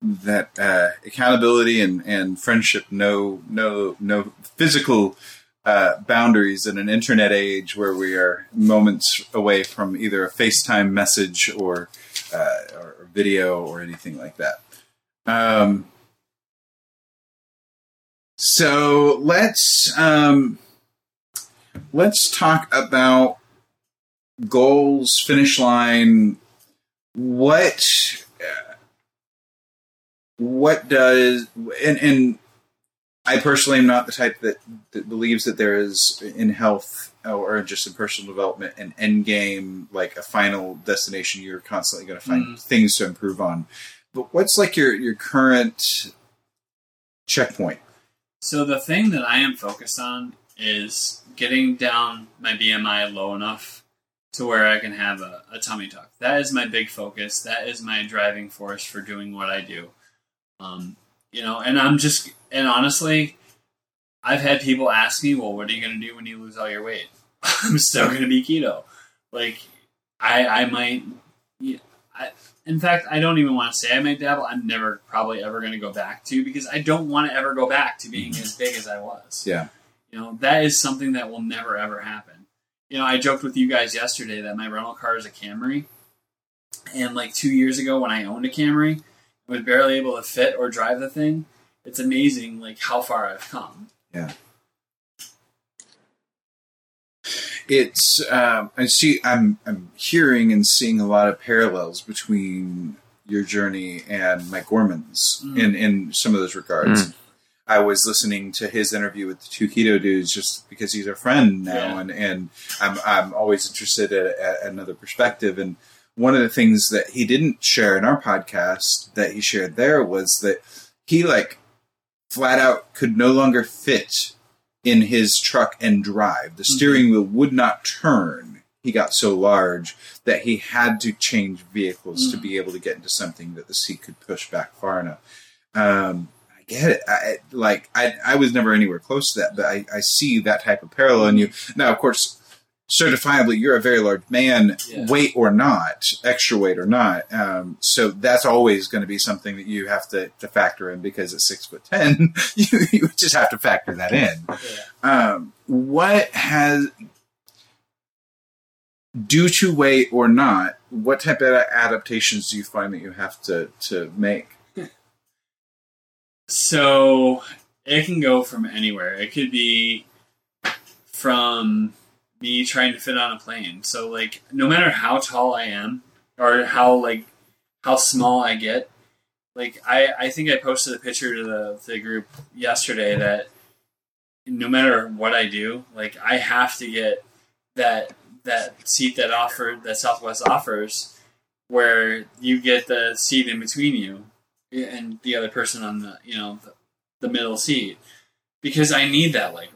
that uh, accountability and, and friendship no no no physical uh, boundaries in an internet age where we are moments away from either a FaceTime message or uh, or video or anything like that. Um, so let's um, let's talk about goals, finish line, what what does and and I personally am not the type that, that believes that there is in health or just in personal development an end game like a final destination you're constantly going to find things to improve on but what's like your your current checkpoint So the thing that I am focused on is getting down my BMI low enough to where I can have a, a tummy tuck. That is my big focus. That is my driving force for doing what I do. Um, you know, and I'm just and honestly, I've had people ask me, "Well, what are you going to do when you lose all your weight?" *laughs* I'm still going to be keto. Like I, I might. yeah, I, in fact, I don't even want to say I might dabble. I'm never probably ever going to go back to because I don't want to ever go back to being as big as I was. yeah You know, that is something that will never ever happen. You know, I joked with you guys yesterday that my rental car is a Camry. And like two years ago when I owned a Camry, I was barely able to fit or drive the thing. It's amazing like how far I've come. It's um, I see I'm I'm hearing and seeing a lot of parallels between your journey and Mike Gorman's Mm. in in some of those regards. I was listening to his interview with the two keto dudes just because he's a friend now, Yeah. and and I'm I'm always interested at, at another perspective. And one of the things that he didn't share in our podcast that he shared there was that he like flat out could no longer fit in his truck and drive. The steering wheel would not turn. He got so large that he had to change vehicles to be able to get into something that the seat could push back far enough. Um, I get it. I, like I, I was never anywhere close to that, but I, I see that type of parallel in you. Now, of course, certifiably, you're a very large man, Yeah. weight or not, extra weight or not. Um, so that's always going to be something that you have to, to factor in because at six foot ten, *laughs* you, you just have to factor that in. Um, what has, due to weight or not, what type of adaptations do you find that you have to, to make? *laughs* So it can go from anywhere. It could be from me trying to fit on a plane. So like no matter how tall I am or how like how small I get, like I, I think I posted a picture to the, the group yesterday that no matter what I do, like I have to get that that seat that offered that Southwest offers where you get the seat in between you and the other person on the you know the, the middle seat because I need that leg.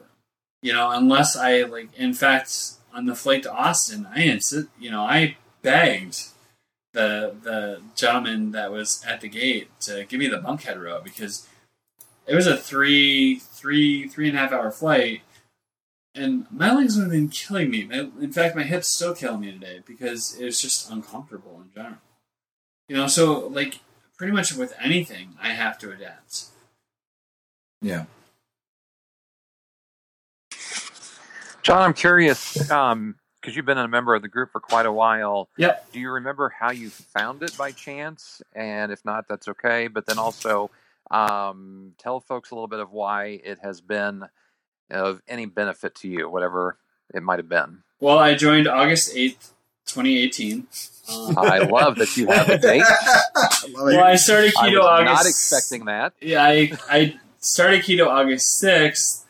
You know, unless I like. In fact, on the flight to Austin, I insist. You know, I begged the the gentleman that was at the gate to give me the bulkhead row because it was a three three three and a half hour flight. And my legs would have been killing me. In fact, my hips still kill me today because it was just uncomfortable in general. You know, so like pretty much with anything, I have to adapt. Yeah. John, I'm curious because you've been a member of the group for quite a while. Yep. Do you remember how you found it by chance? And if not, that's okay. But then also um, tell folks a little bit of why it has been of any benefit to you, whatever it might have been. Well, I joined August 8th, 2018. Um, I love that you have a *laughs* date. well, I started I keto was August. not expecting that. Yeah, I, I started keto August 6th.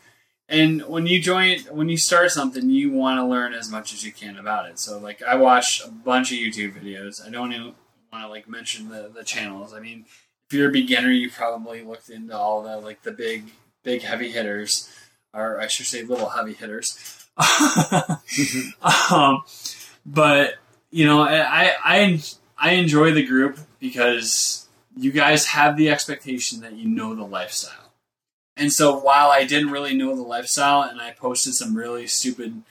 And when you join, when you start something, you want to learn as much as you can about it. So, like, I watched a bunch of YouTube videos. I don't even want to like mention the, the channels. I mean, if you're a beginner, you probably looked into all the like the big, big heavy hitters, or I should say, little heavy hitters. *laughs* *laughs* um, but you know, I I I enjoy the group because you guys have the expectation that you know the lifestyle. And so while I didn't really know the lifestyle and I posted some really stupid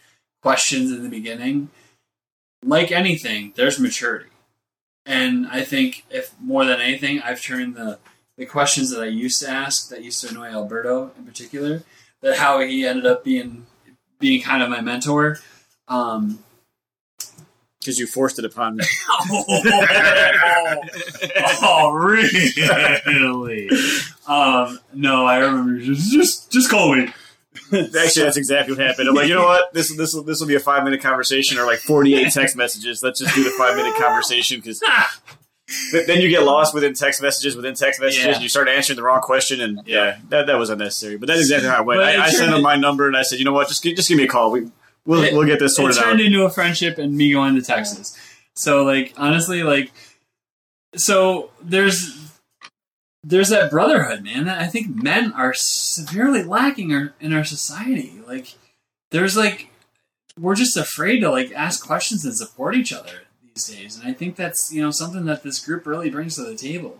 questions in the beginning, like anything, there's maturity. And I think if more than anything, I've turned the the questions that I used to ask that used to annoy Alberto in particular, that how he ended up being being kind of my mentor. Um, Because you forced it upon me. *laughs* oh, really? Um, no, I remember. Just, just, just call me. Actually, that's exactly what happened. I'm like, you know what? This this will this will be a five minute conversation or like 48 *laughs* text messages. Let's just do the five minute conversation because then you get lost within text messages within text messages. Yeah. And you start answering the wrong question, and yeah, that, that was unnecessary. But that's exactly how it went. But I, I sent him my number and I said, you know what? Just just give me a call. We we'll It- we'll get this It sorted out. turned into a friendship and me going to Texas. So, like, honestly, like, so there's there's that brotherhood, man. That I think men are severely lacking our, in our society. Like, there's like we're just afraid to like ask questions and support each other these days, and I think that's you know something that this group really brings to the table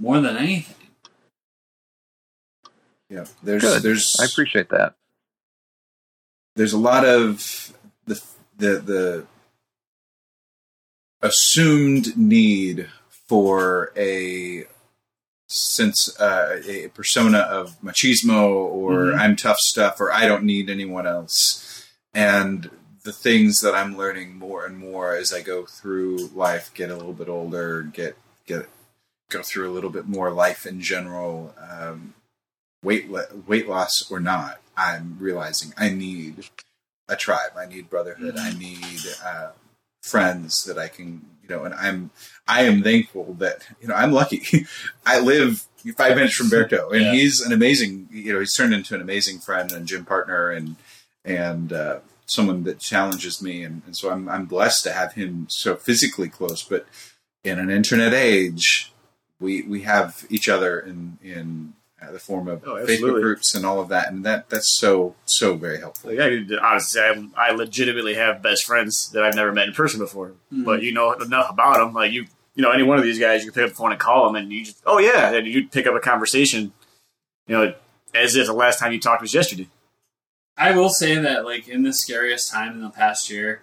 more than anything. Yeah. There's Good. there's I appreciate that. There's a lot of the the the assumed need for a since uh, a persona of machismo or Mhm. I'm tough stuff or I don't need anyone else and the things that I'm learning more and more as I go through life get a little bit older get get go through a little bit more life in general um, weight weight loss or not I'm realizing I need a tribe. I need brotherhood. I need uh, friends that I can you know, and I'm I am thankful that you know I'm lucky. *laughs* I live five minutes from Berto, and Yeah. he's an amazing. You know, he's turned into an amazing friend and gym partner, and and uh, someone that challenges me, and, and so I'm I'm blessed to have him so physically close. But in an internet age, we we have each other in in the form of Oh, Facebook groups and all of that, and that that's so so very helpful. Like, I, honestly, I, I legitimately have best friends that I've never met in person before. Mhm. But you know enough about them. Like you, you know, any one of these guys, you can pick up the phone and call them, and you just, oh yeah, and you pick up a conversation, you know, as if the last time you talked was yesterday. I will say that, like in the scariest time in the past year,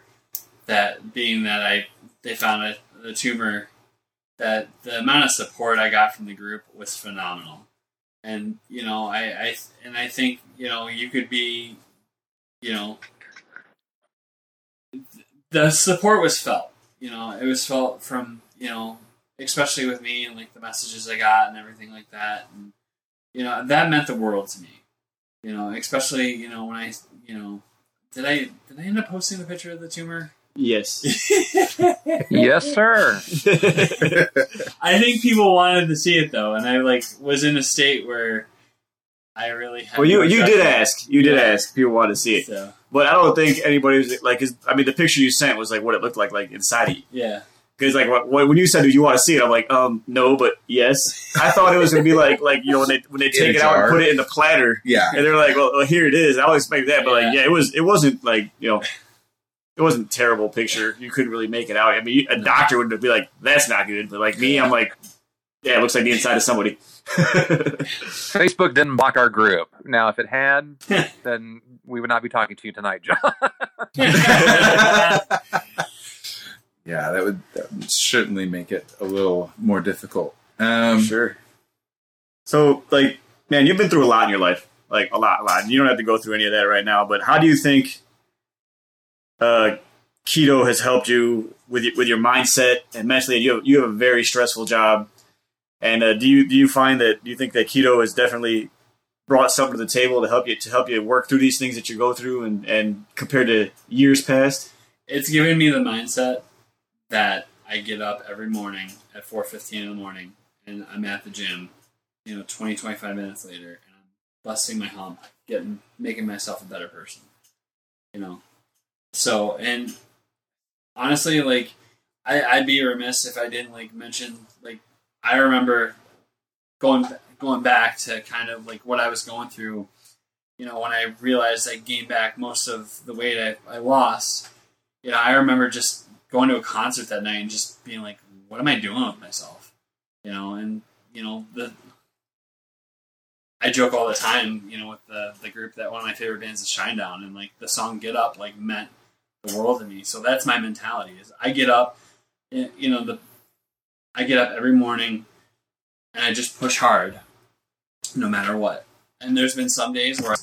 that being that I they found a, the tumor, that the amount of support I got from the group was phenomenal, and you know I, I and I think you know you could be, you know, the support was felt. You know, it was felt from you know, especially with me and like the messages I got and everything like that, and you know that meant the world to me you know, especially you know when I you know did I did I end up posting the picture of the tumor? Yes. *laughs* Yes, sir. *laughs* I think people wanted to see it though, and I like was in a state where I really had well, you you did judgment. ask. You did Yeah. ask. People wanted to see it, So but I don't think anybody was like. 'cause, I mean, the picture you sent was like what it looked like, like inside of you. yeah, Because like when you said, "Do you want to see it?" I'm like, um, no, but yes. I thought it was gonna be like like you know when they when they take a it out and put it in the platter, Yeah, and they're like, well, well, here it is. I always expect that, but like, Yeah. yeah, it was it wasn't like you know. It wasn't a terrible picture. You couldn't really make it out. I mean, a doctor would be like, "That's not good," but like me, I'm like, "Yeah, it looks like the inside of somebody." *laughs* Facebook didn't block our group. Now, if it had, *laughs* then we would not be talking to you tonight, John. *laughs* yeah, that would, that would certainly make it a little more difficult. Um, sure. So, like, man, you've been through a lot in your life, like a lot, a lot. You don't have to go through any of that right now. But how do you think uh, keto has helped you with with your mindset and mentally? You have, you have a very stressful job, and uh, do you do you find that do you think that keto has definitely brought something to the table to help you to help you work through these things that you go through, and and compared to years past? it's given me the mindset that I get up every morning at four fifteen in the morning and I'm at the gym, you know, 20, 25 minutes later, and I'm busting my hump, getting making myself a better person. You know. So and honestly, like I, I'd be remiss if I didn't like mention like I remember going going back to kind of like what I was going through. You know, when I realized I gained back most of the weight I, I lost, you know, I remember just going to a concert that night and just being like, "What am I doing with myself?" You know, and you know the. I joke all the time, you know, with the the group that one of my favorite bands is Shinedown, and like the song "Get Up" like meant the world to me. So that's my mentality: is I get up, eh, you know, the I get up every morning, and I just push hard, no matter what. And there's been some days where I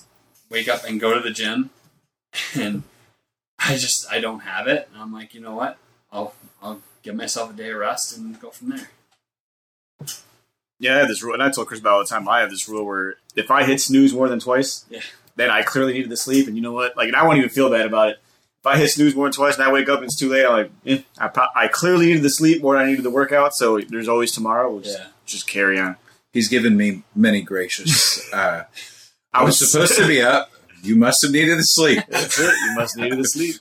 wake up and go to the gym, and I just I don't have it. And I'm like, you know what? I'll I'll give myself a day of rest and go from there. Yeah, I have this rule, and I told Chris about all the time. I have this rule where if I hit snooze more than twice, Yeah. then I clearly needed to sleep. And you know what? Like, and I won't even feel bad about it. If I hit snooze more than twice and I wake up and it's too late, I'm like, eh, I, pro- I clearly needed the sleep more than I needed the workout. So there's always tomorrow. We'll just, Yeah. just carry on. he's given me many gracious. Uh, *laughs* I was supposed to be up. You must have needed to sleep. *laughs* That's it. You must have needed the sleep.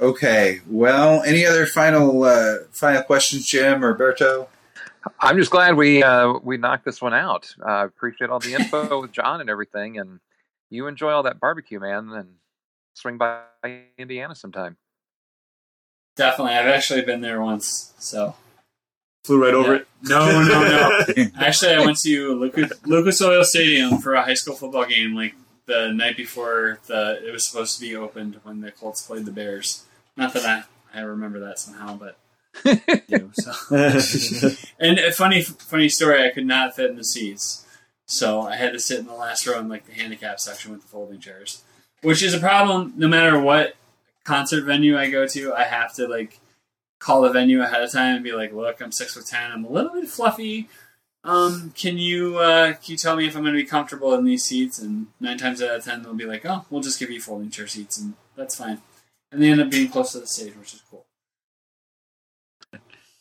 Okay. Well, any other final uh, final questions, Jim or Berto? I'm just glad we uh, we knocked this one out. I uh, appreciate all the info with John and everything, and you enjoy all that barbecue, man. And swing by Indiana sometime. Definitely, I've actually been there once. So Flew right over Yeah. no, no, no. *laughs* Actually, I went to Lucas, Lucas Oil Stadium for a high school football game, like the night before the it was supposed to be opened when the Colts played the Bears. Not that I I remember that somehow, but you know, so. *laughs* And a funny funny story, I could not fit in the seats, so I had to sit in the last row in like the handicap section with the folding chairs, which is a problem. No matter what concert venue I go to, I have to like call the venue ahead of time and be like, "Look, I'm six foot ten. I'm a little bit fluffy. Um, can you uh, can you tell me if I'm going to be comfortable in these seats?" And nine times out of ten, they'll be like, "Oh, we'll just give you folding chair seats, and that's fine." And they end up being close to the stage, which is cool.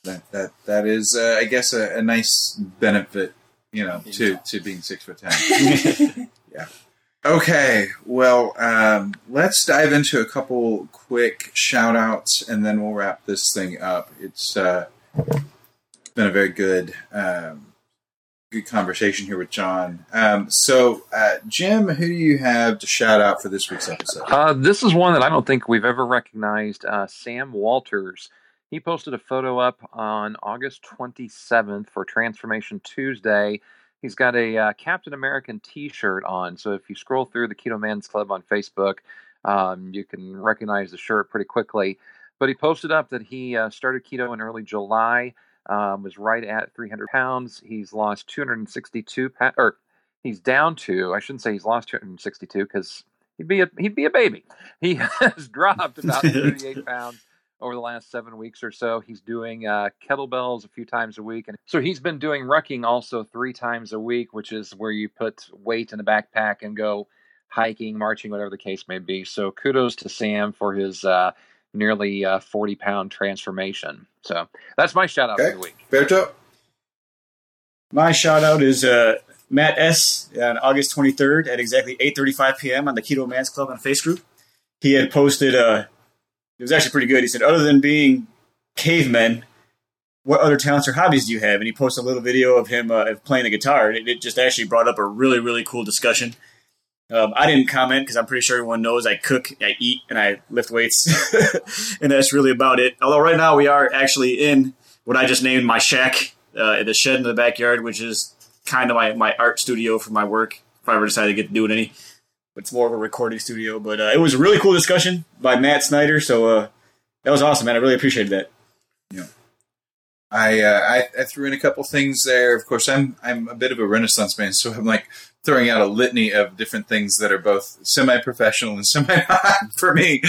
that that that is, uh, I guess, a, a nice benefit, you know, to to being six foot ten. *laughs* *laughs* Okay, well, um, let's dive into a couple quick shout outs and then we'll wrap this thing up. It's uh, been a very good um, good conversation here with John. Um, so, uh, Jim, who do you have to shout out for this week's episode? Uh, this is one that I don't think we've ever recognized. Uh, Sam Walters. He posted a photo up on August 27th for Transformation Tuesday. He's got a uh, Captain American T-shirt on. So if you scroll through the Keto Man's Club on Facebook, um, you can recognize the shirt pretty quickly. But he posted up that he uh, started keto in early July, um, was right at 300 pounds. He's lost 262 pa- or he's down to I shouldn't say he's lost 262 because he'd be a he'd be a baby. He *laughs* has dropped about *laughs* 38 pounds over the last seven weeks or so. He's doing uh, kettlebells a few times a week, and so he's been doing rucking also three times a week, which is where you put weight in the backpack and go hiking, marching, whatever the case may be. So kudos to Sam for his uh, nearly uh, 40 pound transformation. So that's my shout out Okay. for the week. Berto? My shout out is uh, Matt S. on August 23rd at exactly 8:35 p.m. on the Keto Man's Club on Face Group. He had posted. Uh, it was actually pretty good. He said, "Other than being cavemen, what other talents or hobbies do you have?" And he posted a little video of him uh, playing the guitar. And it, just actually brought up a really really cool discussion. Um, I didn't comment because I'm pretty sure everyone knows I cook, I eat, and I lift weights, *laughs* and that's really about it. Although right now we are actually in what I just named my shack, uh, the shed in the backyard, which is kind of my, my art studio for my work. If I ever decide to get to doing any, it's more of a recording studio. But uh, it was a really cool discussion by Matt Snyder, so uh, that was awesome, man. I really appreciated that. I, uh, I I threw in a couple things there. Of course, I'm I'm a bit of a Renaissance man, so I'm like throwing out a litany of different things that are both semi-professional and semi *laughs* for me.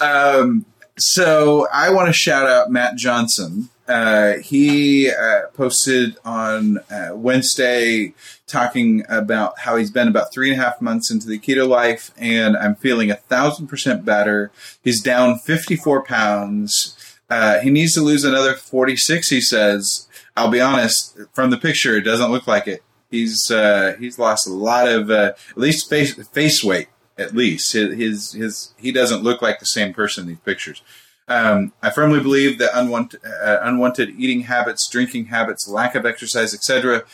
Um, so I want to shout out Matt Johnson. Uh, he uh, posted on uh, Wednesday talking about how he's been about three and a half months into the keto life, and I'm feeling a thousand percent better. He's down 54 pounds. Uh, he needs to lose another 46, he says. I'll be honest, from the picture, it doesn't look like it. He's uh, he's lost a lot of uh, at least face face weight. At least his, his his he doesn't look like the same person in these pictures. Um, I firmly believe that unwanted uh, unwanted eating habits, drinking habits, lack of exercise, etc.,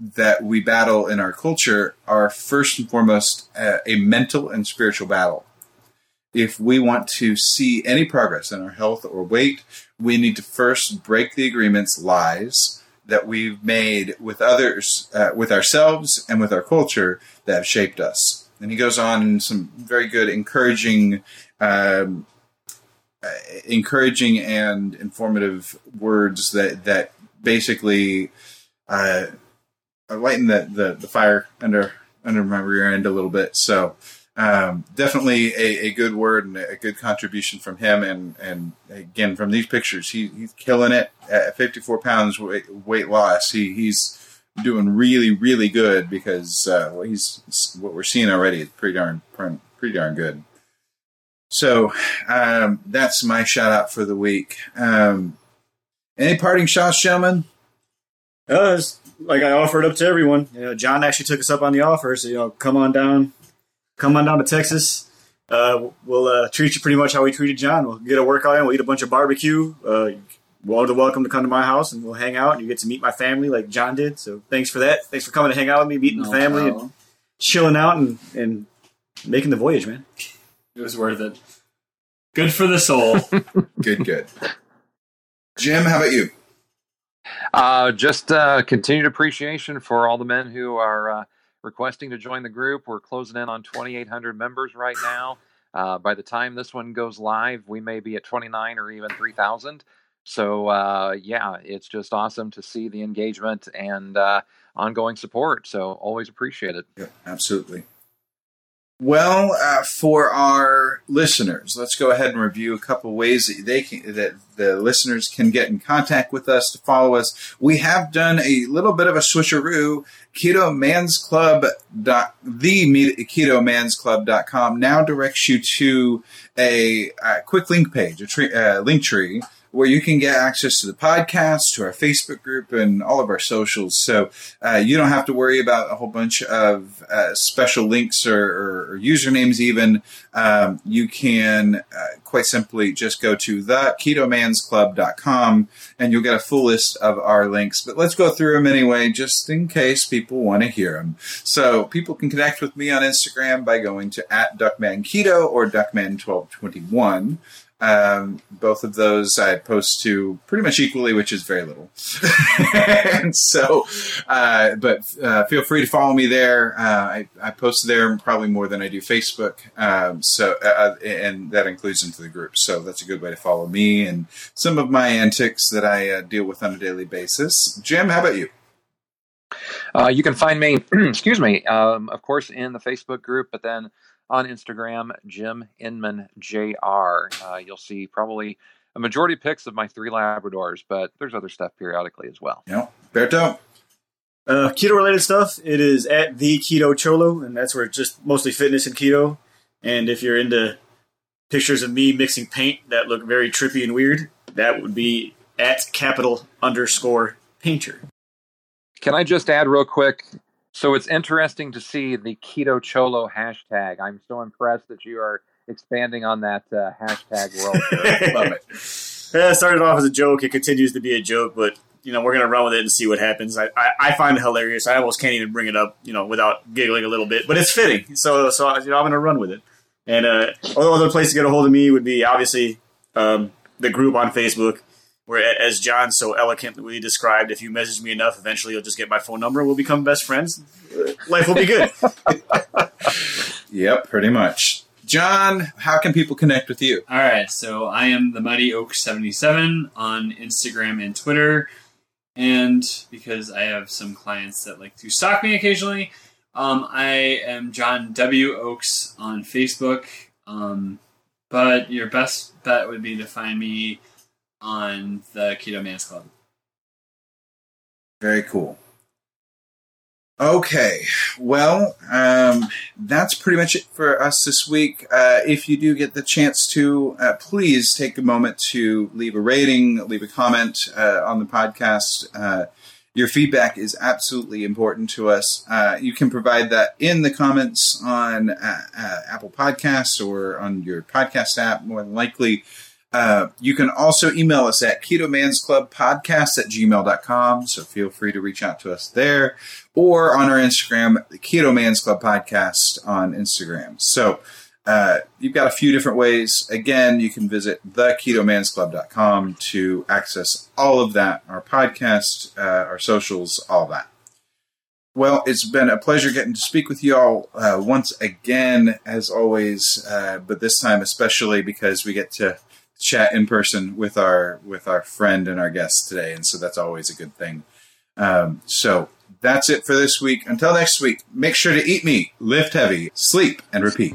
that we battle in our culture are first and foremost uh, a mental and spiritual battle if we want to see any progress in our health or weight, we need to first break the agreements, lies that we've made with others, uh, with ourselves, and with our culture that have shaped us. And he goes on in some very good, encouraging, um, uh, encouraging and informative words that that basically uh, lighten the, the the fire under under my rear end a little bit. So um, definitely a, a good word and a good contribution from him. And, and again, from these pictures, he, he's killing it at 54 pounds weight, weight loss. He, he's doing really, really good because uh, what he's what we're seeing already is pretty darn pretty darn good. So um, that's my shout out for the week. Um, any parting shots, gentlemen? Uh, like I offered up to everyone. You know, John actually took us up on the offer, so you know, come on down, come on down to Texas. Uh, we'll uh, treat you pretty much how we treated John. We'll get a workout in. We'll eat a bunch of barbecue. Uh, well, the welcome to come to my house, and we'll hang out. And you get to meet my family like John did. So thanks for that. Thanks for coming to hang out with me, meeting No the family, and chilling out, and, and making the voyage, man. It was worth it. Good for the soul. *laughs* Good, good. Jim, how about you? Uh, just uh, continued appreciation for all the men who are uh, requesting to join the group. We're closing in on 2,800 members right now. Uh, by the time this one goes live, we may be at 29 or even 3,000. So, uh, yeah, it's just awesome to see the engagement and uh, ongoing support. So, always appreciate it. Yeah, absolutely. Well, uh, for our listeners, let's go ahead and review a couple ways that they can, that the listeners can get in contact with us to follow us. We have done a little bit of a switcheroo. Keto Man's Club dot the Keto Man's com now directs you to a, uh quick link page, a tree, uh, link tree where you can get access to the podcast, to our Facebook group, and all of our socials. So uh, you don't have to worry about a whole bunch of uh, special links or, or, or usernames, even. Um, you can uh, quite simply just go to the ketomansclub.com and you'll get a full list of our links. But let's go through them anyway, just in case people want to hear them. So people can connect with me on Instagram by going to at DuckmanKeto or Duckman1221. Um, both of those I post to pretty much equally, which is very little. *laughs* and so, uh, but uh, feel free to follow me there. Uh, I, I post there probably more than I do Facebook. Um, so, uh, and that includes into the group. So that's a good way to follow me and some of my antics that I uh, deal with on a daily basis. Jim, how about you? Uh, you can find me, *clears throat* excuse me, um, of course, in the Facebook group, but then on Instagram, Jim Inman Jr. Uh, you'll see probably a majority of pics of my three Labradors, but there's other stuff periodically as well. Yeah, Berto. Uh, keto related stuff. It is at the Keto Cholo, and that's where it's just mostly fitness and keto. And if you're into pictures of me mixing paint that look very trippy and weird, that would be at capital underscore painter. Can I just add real quick? So it's interesting to see the Keto Cholo hashtag. I'm so impressed that you are expanding on that uh, hashtag world. Love it. *laughs* Yeah, it started off as a joke. It continues to be a joke, but you know we're gonna run with it and see what happens. I, I, I find it hilarious. I almost can't even bring it up, you know, without giggling a little bit. But it's fitting, so so you know I'm gonna run with it. And uh, other place to get a hold of me would be obviously um, the group on Facebook where, as John so eloquently described, if you message me enough, eventually you'll just get my phone number and we'll become best friends. Life will be good. *laughs* yep, pretty much. John, how can people connect with you? All right, so I am the Mighty Oak 77 on Instagram and Twitter. And because I have some clients that like to stalk me occasionally, um, I am John W. Oaks on Facebook. Um, but your best bet would be to find me on the Keto Man's Club. Very cool. Okay, well, um, that's pretty much it for us this week. Uh, if you do get the chance to, uh, please take a moment to leave a rating, leave a comment uh, on the podcast. Uh, your feedback is absolutely important to us. Uh, you can provide that in the comments on uh, Apple Podcasts or on your podcast app, more than likely. Uh, you can also email us at ketomansclubpodcast at gmail.com. So feel free to reach out to us there or on our Instagram, the Keto Man's Club Podcast on Instagram. So uh, you've got a few different ways. Again, you can visit theketomansclub.com to access all of that, our podcast, uh, our socials, all that. Well, it's been a pleasure getting to speak with you all uh, once again, as always, uh, but this time especially because we get to chat in person with our with our friend and our guest today, and so that's always a good thing. Um, so that's it for this week. Until next week, make sure to eat meat, lift heavy, sleep, and repeat.